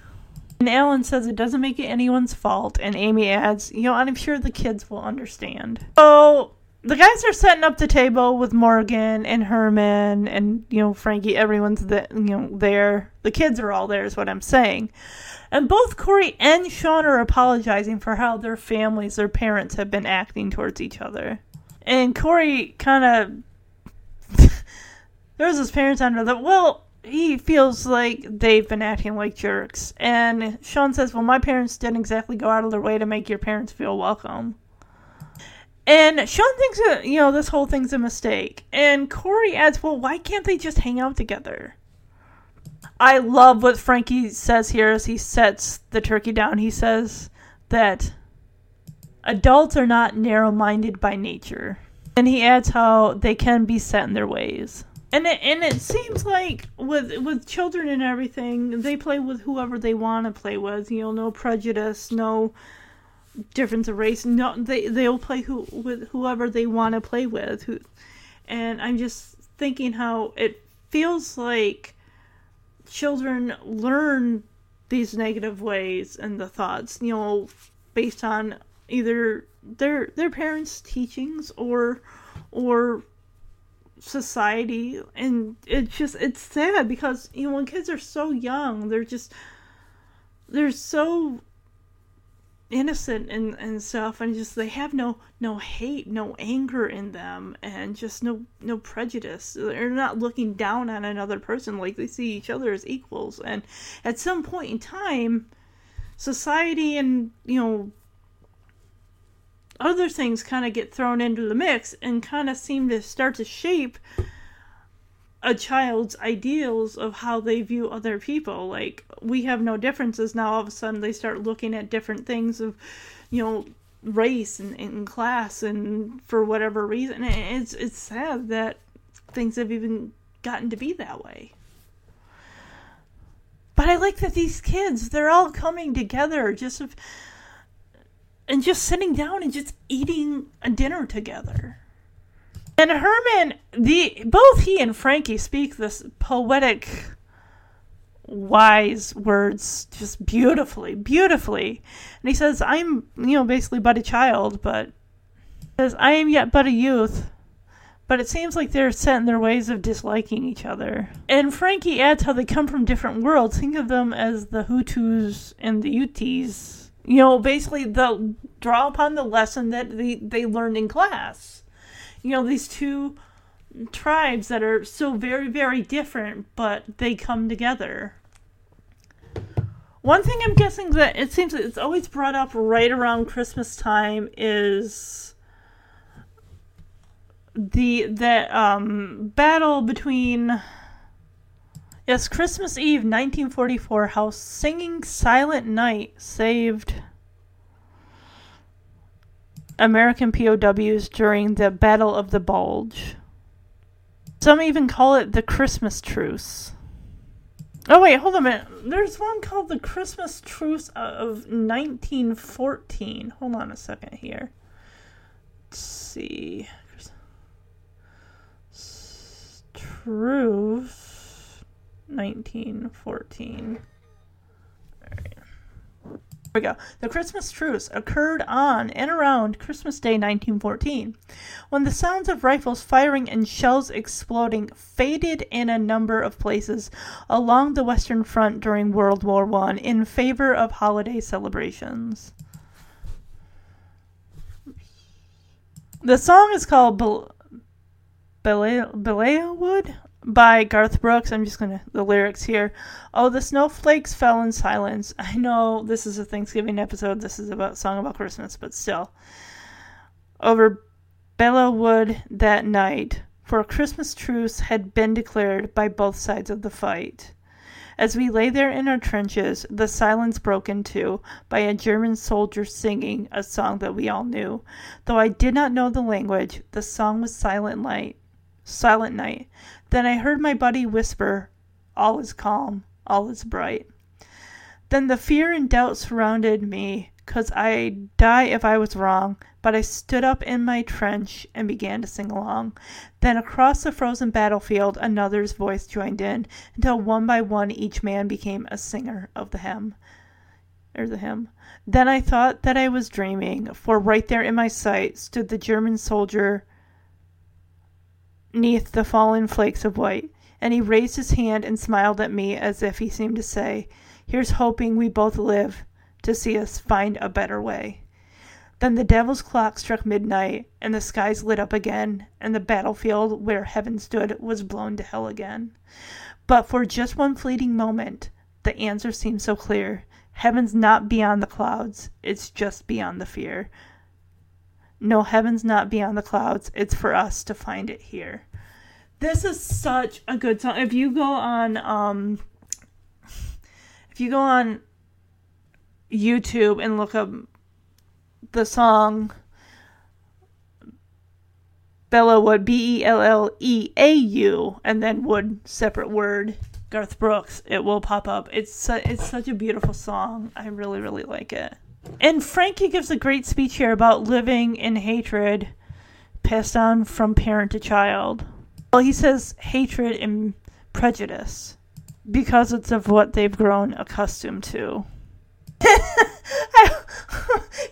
and alan says it doesn't make it anyone's fault and amy adds you know i'm sure the kids will understand so the guys are setting up the table with Morgan and Herman and you know Frankie. Everyone's the, you know there. The kids are all there, is what I'm saying. And both Corey and Sean are apologizing for how their families, their parents, have been acting towards each other. And Corey kind of there's his parents under the well. He feels like they've been acting like jerks. And Sean says, Well, my parents didn't exactly go out of their way to make your parents feel welcome. And Sean thinks that, you know, this whole thing's a mistake. And Corey adds, well, why can't they just hang out together? I love what Frankie says here as he sets the turkey down. He says that adults are not narrow minded by nature. And he adds how they can be set in their ways. And it, and it seems like with with children and everything, they play with whoever they want to play with. You know, no prejudice, no difference of race. No, they they'll play who with whoever they want to play with. Who, and I'm just thinking how it feels like children learn these negative ways and the thoughts, you know, based on either their their parents' teachings or or society. And it's just it's sad because you know when kids are so young they're just they're so innocent and, and stuff and just they have no no hate no anger in them and just no no prejudice. They're not looking down on another person like they see each other as equals. And at some point in time society and you know other things kind of get thrown into the mix and kind of seem to start to shape a child's ideals of how they view other people. Like we have no differences now. All of a sudden, they start looking at different things of, you know, race and, and class, and for whatever reason, it's it's sad that things have even gotten to be that way. But I like that these kids, they're all coming together just and just sitting down and just eating a dinner together. And Herman, the both he and Frankie speak this poetic, wise words just beautifully, beautifully. And he says, "I'm, you know, basically but a child, but says I am yet but a youth." But it seems like they're set in their ways of disliking each other. And Frankie adds how they come from different worlds. Think of them as the Hutus and the Tutsis. You know, basically, they'll draw upon the lesson that they, they learned in class you know these two tribes that are so very very different but they come together. One thing i'm guessing that it seems that it's always brought up right around christmas time is the the um battle between yes christmas eve 1944 how singing silent night saved American POWs during the Battle of the Bulge. Some even call it the Christmas Truce. Oh, wait, hold a minute. There's one called the Christmas Truce of 1914. Hold on a second here. Let's see. Truce 1914 we go. The Christmas truce occurred on and around Christmas Day 1914, when the sounds of rifles firing and shells exploding faded in a number of places along the Western Front during World War I in favor of holiday celebrations. The song is called Bel- Bel- Wood by Garth Brooks. I'm just gonna the lyrics here. Oh, the snowflakes fell in silence. I know this is a Thanksgiving episode. This is about song about Christmas, but still. Over Belleau-Wood that night, for a Christmas truce had been declared by both sides of the fight. As we lay there in our trenches, the silence broke into by a German soldier singing a song that we all knew. Though I did not know the language, the song was Silent Night. Silent Night. Then I heard my buddy whisper, All is calm, all is bright. Then the fear and doubt surrounded me, 'cause I'd die if I was wrong, but I stood up in my trench and began to sing along. Then across the frozen battlefield another's voice joined in, until one by one each man became a singer of the hymn. Or the hymn. Then I thought that I was dreaming, for right there in my sight stood the German soldier neath the fallen flakes of white, and he raised his hand and smiled at me as if he seemed to say, Here's hoping we both live to see us find a better way. Then the devil's clock struck midnight, and the skies lit up again, and the battlefield where heaven stood was blown to hell again. But for just one fleeting moment, the answer seemed so clear. Heaven's not beyond the clouds, it's just beyond the fear. No, heaven's not beyond the clouds. It's for us to find it here. This is such a good song. If you go on um if you go on YouTube and look up the song Belleau Wood, B E L L E A U and then Wood separate word Garth Brooks it will pop up. It's su- it's such a beautiful song. I really really like it. And Frankie gives a great speech here about living in hatred passed on from parent to child. Well, he says hatred and prejudice because it's of what they've grown accustomed to.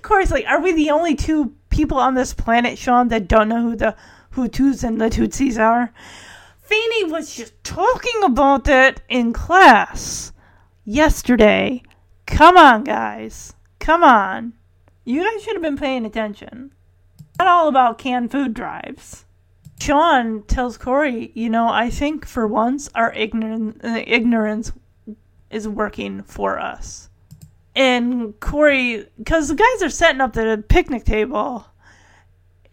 Corey's like, are we the only two people on this planet, Sean, that don't know who the Hutus and the Tutsis are? Feeny was just talking about it in class yesterday. Come on, guys. Come on. You guys should have been paying attention. Not all about canned food drives. Sean tells Corey, you know, I think for once our ignorance, uh, ignorance is working for us. And Corey, because the guys are setting up the picnic table,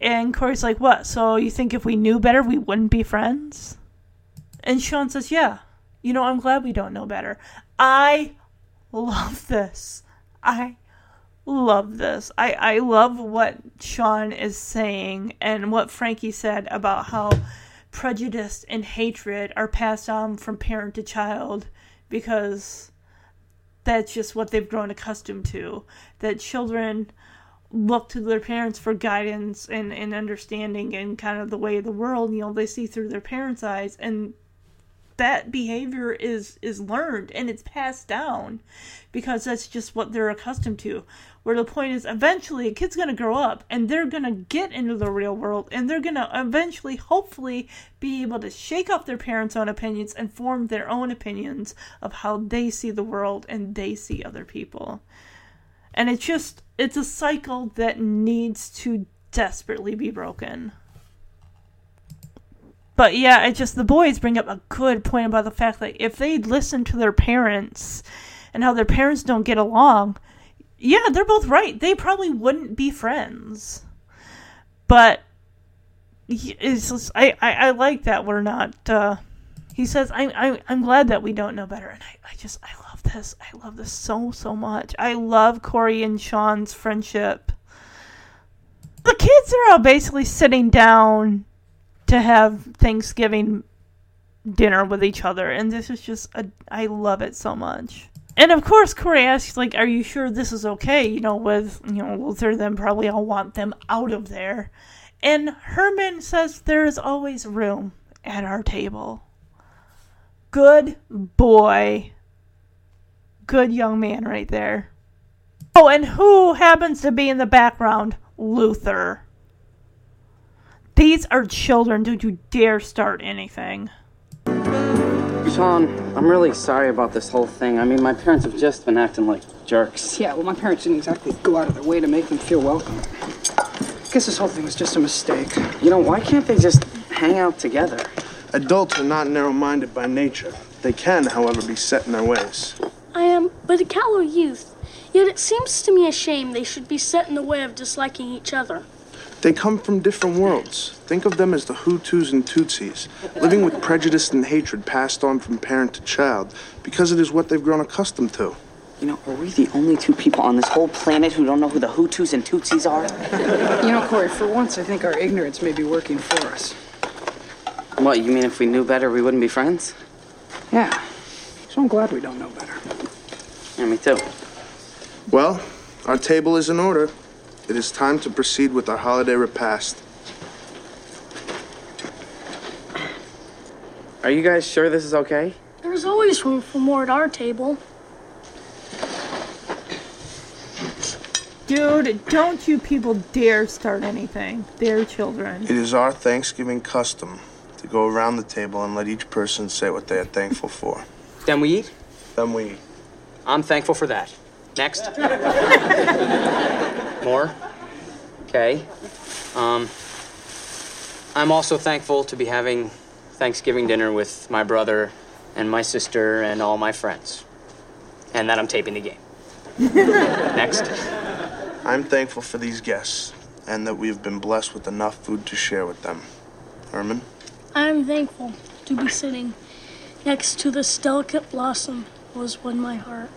and Corey's like, What? So you think if we knew better, we wouldn't be friends? And Sean says, Yeah. You know, I'm glad we don't know better. I love this. I love this. I, I love what Sean is saying and what Frankie said about how prejudice and hatred are passed on from parent to child because that's just what they've grown accustomed to. That children look to their parents for guidance and, and understanding and kind of the way of the world, you know, they see through their parents' eyes and that behavior is is learned and it's passed down because that's just what they're accustomed to where the point is eventually a kid's going to grow up and they're going to get into the real world and they're going to eventually hopefully be able to shake off their parents own opinions and form their own opinions of how they see the world and they see other people. And it's just it's a cycle that needs to desperately be broken. But yeah, it just the boys bring up a good point about the fact that if they listen to their parents and how their parents don't get along, yeah, they're both right. They probably wouldn't be friends. But it's just, I, I, I like that we're not. Uh, he says, I, I, I'm glad that we don't know better. And I, I just, I love this. I love this so, so much. I love Corey and Sean's friendship. The kids are all basically sitting down to have Thanksgiving dinner with each other, and this is just a, I love it so much. And of course, Corey asks, like, "Are you sure this is okay?" You know, with you know Luther, then probably I'll want them out of there. And Herman says there is always room at our table. Good boy. Good young man right there. Oh, and who happens to be in the background? Luther. These are children. Don't you dare start anything. Sean, I'm really sorry about this whole thing. I mean, my parents have just been acting like jerks. Yeah, well, my parents didn't exactly go out of their way to make them feel welcome. I guess this whole thing was just a mistake. You know, why can't they just hang out together? Adults are not narrow minded by nature. They can, however, be set in their ways. I am but a callow youth, yet it seems to me a shame they should be set in the way of disliking each other. They come from different worlds. Think of them as the Hutus and Tutsis, living with prejudice and hatred passed on from parent to child because it is what they've grown accustomed to. You know, are we the only two people on this whole planet who don't know who the Hutus and Tutsis are? You know, Corey, for once, I think our ignorance may be working for us. What, you mean if we knew better, we wouldn't be friends? Yeah. So I'm glad we don't know better. Yeah, me too. Well, our table is in order. It is time to proceed with our holiday repast. Are you guys sure this is okay? There's always room for more at our table. Dude, don't you people dare start anything. They're children. It is our Thanksgiving custom to go around the table and let each person say what they are thankful for. Then we eat? Then we eat. I'm thankful for that. Next. More? Okay. Um, I'm also thankful to be having Thanksgiving dinner with my brother and my sister and all my friends. And that I'm taping the game. Next. I'm thankful for these guests and that we have been blessed with enough food to share with them. Herman? I am thankful to be sitting next to this delicate blossom was when my heart.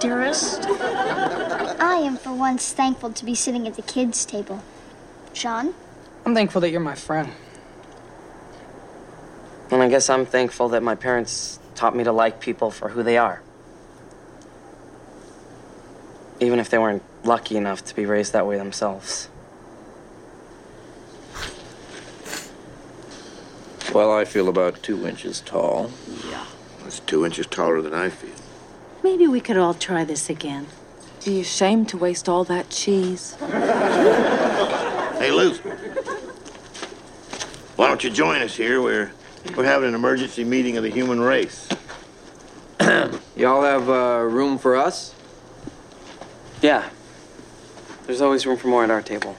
Dearest? I am for once thankful to be sitting at the kids' table. Sean? I'm thankful that you're my friend. And I guess I'm thankful that my parents taught me to like people for who they are. Even if they weren't lucky enough to be raised that way themselves. Well, I feel about two inches tall. Yeah. That's two inches taller than I feel. Maybe we could all try this again. Be ashamed to waste all that cheese. Hey, Luke. Why don't you join us here? We're we're having an emergency meeting of the human race. Y'all have uh, room for us? Yeah. There's always room for more at our table.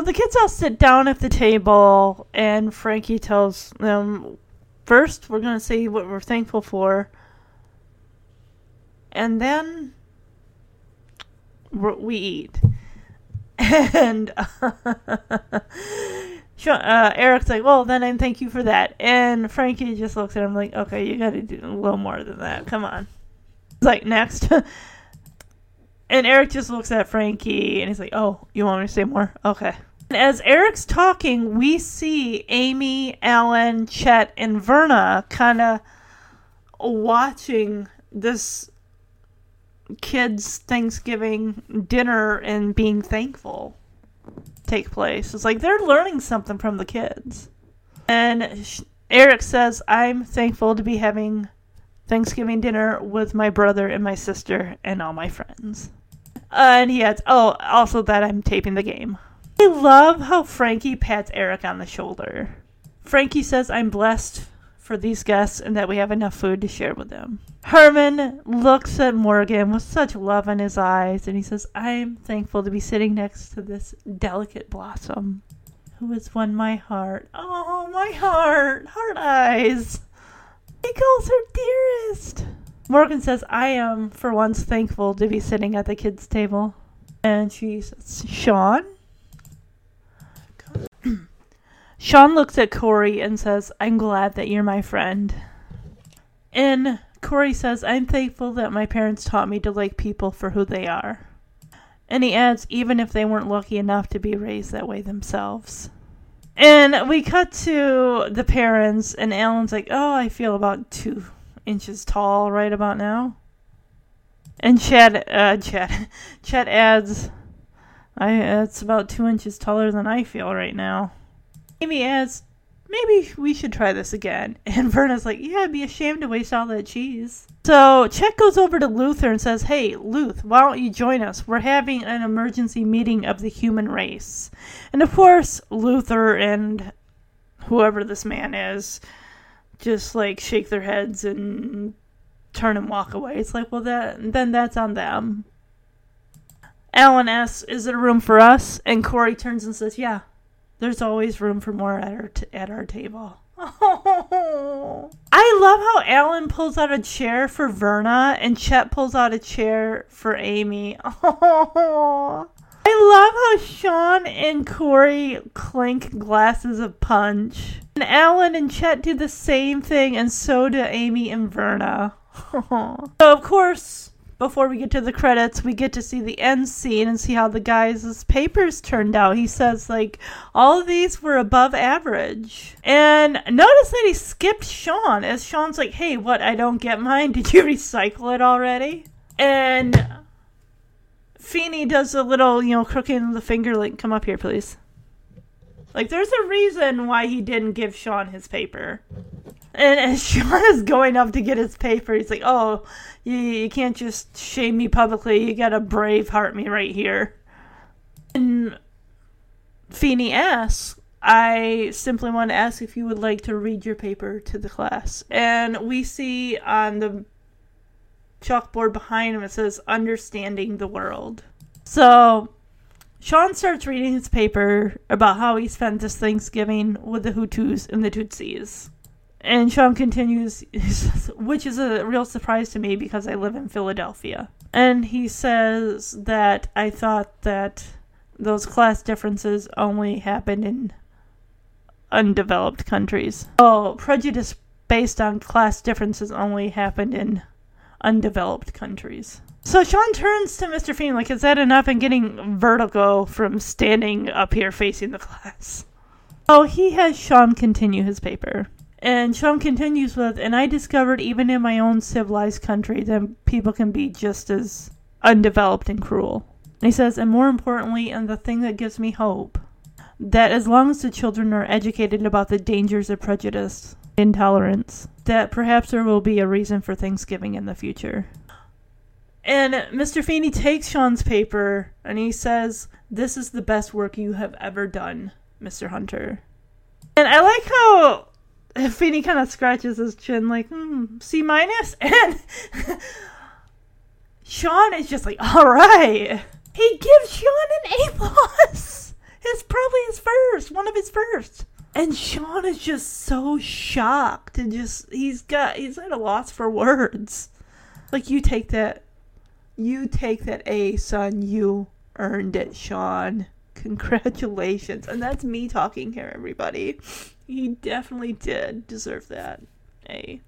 So the kids all sit down at the table, and Frankie tells them, first, we're going to say what we're thankful for, and then we eat. And uh, Eric's like, well, then I thank you for that. And Frankie just looks at him like, okay, you got to do a little more than that. Come on. He's like, next. and Eric just looks at Frankie and he's like, oh, you want me to say more? Okay. As Eric's talking, we see Amy, Alan, Chet, and Verna kind of watching this kids' Thanksgiving dinner and being thankful take place. It's like they're learning something from the kids. And Eric says, I'm thankful to be having Thanksgiving dinner with my brother and my sister and all my friends. Uh, and he adds, oh, also that I'm taping the game. I love how Frankie pats Eric on the shoulder. Frankie says, I'm blessed for these guests and that we have enough food to share with them. Herman looks at Morgan with such love in his eyes and he says, I'm thankful to be sitting next to this delicate blossom who has won my heart. Oh, my heart! Heart eyes! He calls her dearest! Morgan says, I am, for once, thankful to be sitting at the kids' table. And she says, Sean? Sean looks at Corey and says, I'm glad that you're my friend. And Corey says, I'm thankful that my parents taught me to like people for who they are. And he adds, even if they weren't lucky enough to be raised that way themselves. And we cut to the parents, and Alan's like, Oh, I feel about two inches tall right about now. And Chad, uh, Chad, Chad adds, I, it's about two inches taller than I feel right now. Amy asks, maybe we should try this again. And Verna's like, yeah, I'd be ashamed to waste all that cheese. So Chet goes over to Luther and says, hey, Luth, why don't you join us? We're having an emergency meeting of the human race. And of course, Luther and whoever this man is just like shake their heads and turn and walk away. It's like, well, that then that's on them. Alan asks, "Is it a room for us?" And Corey turns and says, "Yeah, there's always room for more at our t- at our table." I love how Alan pulls out a chair for Verna and Chet pulls out a chair for Amy. I love how Sean and Corey clink glasses of punch. And Alan and Chet do the same thing, and so do Amy and Verna. so, of course, before we get to the credits, we get to see the end scene and see how the guys' papers turned out. He says, like, all of these were above average. And notice that he skipped Sean, as Sean's like, hey, what, I don't get mine? Did you recycle it already? And Feeny does a little, you know, crooking the finger, like, come up here, please. Like, there's a reason why he didn't give Sean his paper. And as Sean is going up to get his paper, he's like, oh, you, you can't just shame me publicly. You gotta brave heart me right here. And Feeny asks, I simply want to ask if you would like to read your paper to the class. And we see on the chalkboard behind him it says understanding the world so sean starts reading his paper about how he spent this thanksgiving with the hutus and the tutsis and sean continues which is a real surprise to me because i live in philadelphia and he says that i thought that those class differences only happened in undeveloped countries oh prejudice based on class differences only happened in undeveloped countries. So Sean turns to Mr. Feeny like, is that enough? And getting vertigo from standing up here facing the class. Oh, he has Sean continue his paper. And Sean continues with, and I discovered even in my own civilized country that people can be just as undeveloped and cruel. And he says, and more importantly, and the thing that gives me hope, that as long as the children are educated about the dangers of prejudice, intolerance, that perhaps there will be a reason for Thanksgiving in the future. And Mr. Feeny takes Sean's paper and he says, This is the best work you have ever done, Mr. Hunter. And I like how Feeny kind of scratches his chin, like, hmm, C minus? And Sean is just like, All right. He gives Sean an A plus. It's probably his first, one of his first. And Sean is just so shocked and just he's got he's at a loss for words. Like you take that you take that A, son, you earned it, Sean. Congratulations. And that's me talking here, everybody. He definitely did deserve that A.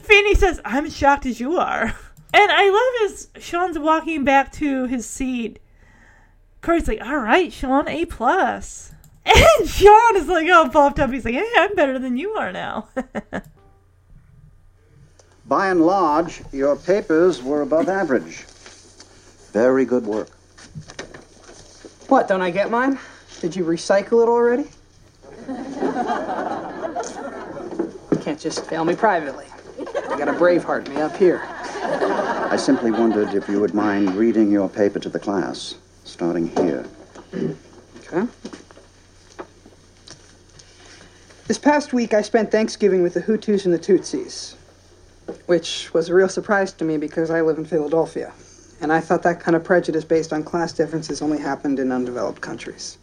Feeny says, I'm as shocked as you are. And I love as Sean's walking back to his seat. Corey's like, all right, Sean, A plus. And Sean is like, oh, puffed up. He's like, hey, I'm better than you are now. By and large, your papers were above average. Very good work. What, don't I get mine? Did you recycle it already? You can't just fail me privately. You gotta braveheart me up here. I simply wondered if you would mind reading your paper to the class, starting here. Okay. This past week, I spent Thanksgiving with the Hutus and the Tutsis, which was a real surprise to me because I live in Philadelphia, and I thought that kind of prejudice based on class differences only happened in undeveloped countries.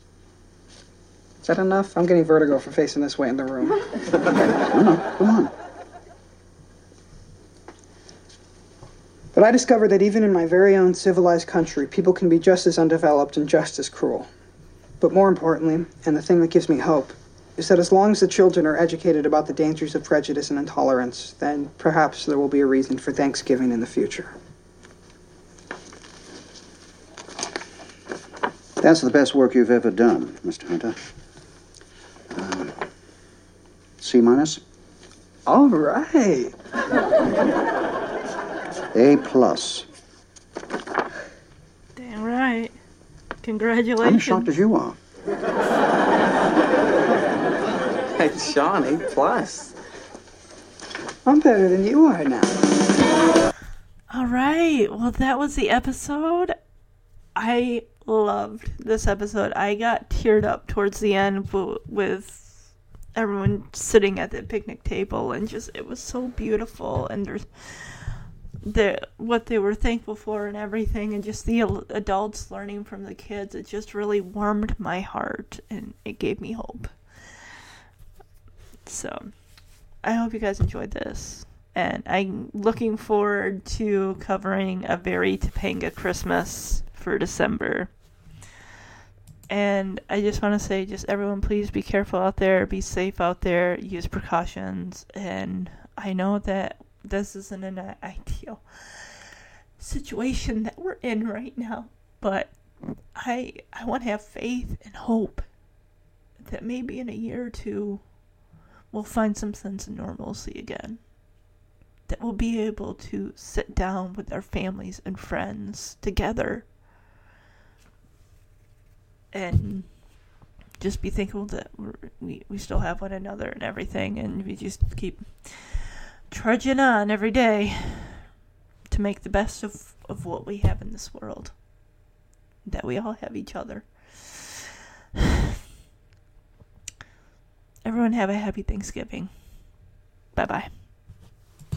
Is that enough? I'm getting vertigo for facing this way in the room. No, no, go on. But I discovered that even in my very own civilized country, people can be just as undeveloped and just as cruel. But more importantly, and the thing that gives me hope, is that as long as the children are educated about the dangers of prejudice and intolerance, then perhaps there will be a reason for Thanksgiving in the future. That's the best work you've ever done, Mr. Hunter. Uh, C minus? All right. A plus. Damn right. Congratulations. I'm as shocked as you are. Hey, Sean, A plus. I'm better than you are now. All right. Well, that was the episode. I loved this episode. I got teared up towards the end with everyone sitting at the picnic table and just it was so beautiful and there's the what they were thankful for and everything and just the adults learning from the kids it just really warmed my heart and it gave me hope. So, I hope you guys enjoyed this. And I'm looking forward to covering a very Topanga Christmas for December. And I just want to say, just everyone, please be careful out there, be safe out there, use precautions. And I know that this isn't an ideal situation that we're in right now, but I I want to have faith and hope that maybe in a year or two we'll find some sense of normalcy again. That we'll be able to sit down with our families and friends together and mm-hmm. just be thankful that we're, we we still have one another and everything, and we just keep trudging on every day to make the best of, of what we have in this world. That we all have each other. Everyone have a happy Thanksgiving. Bye bye.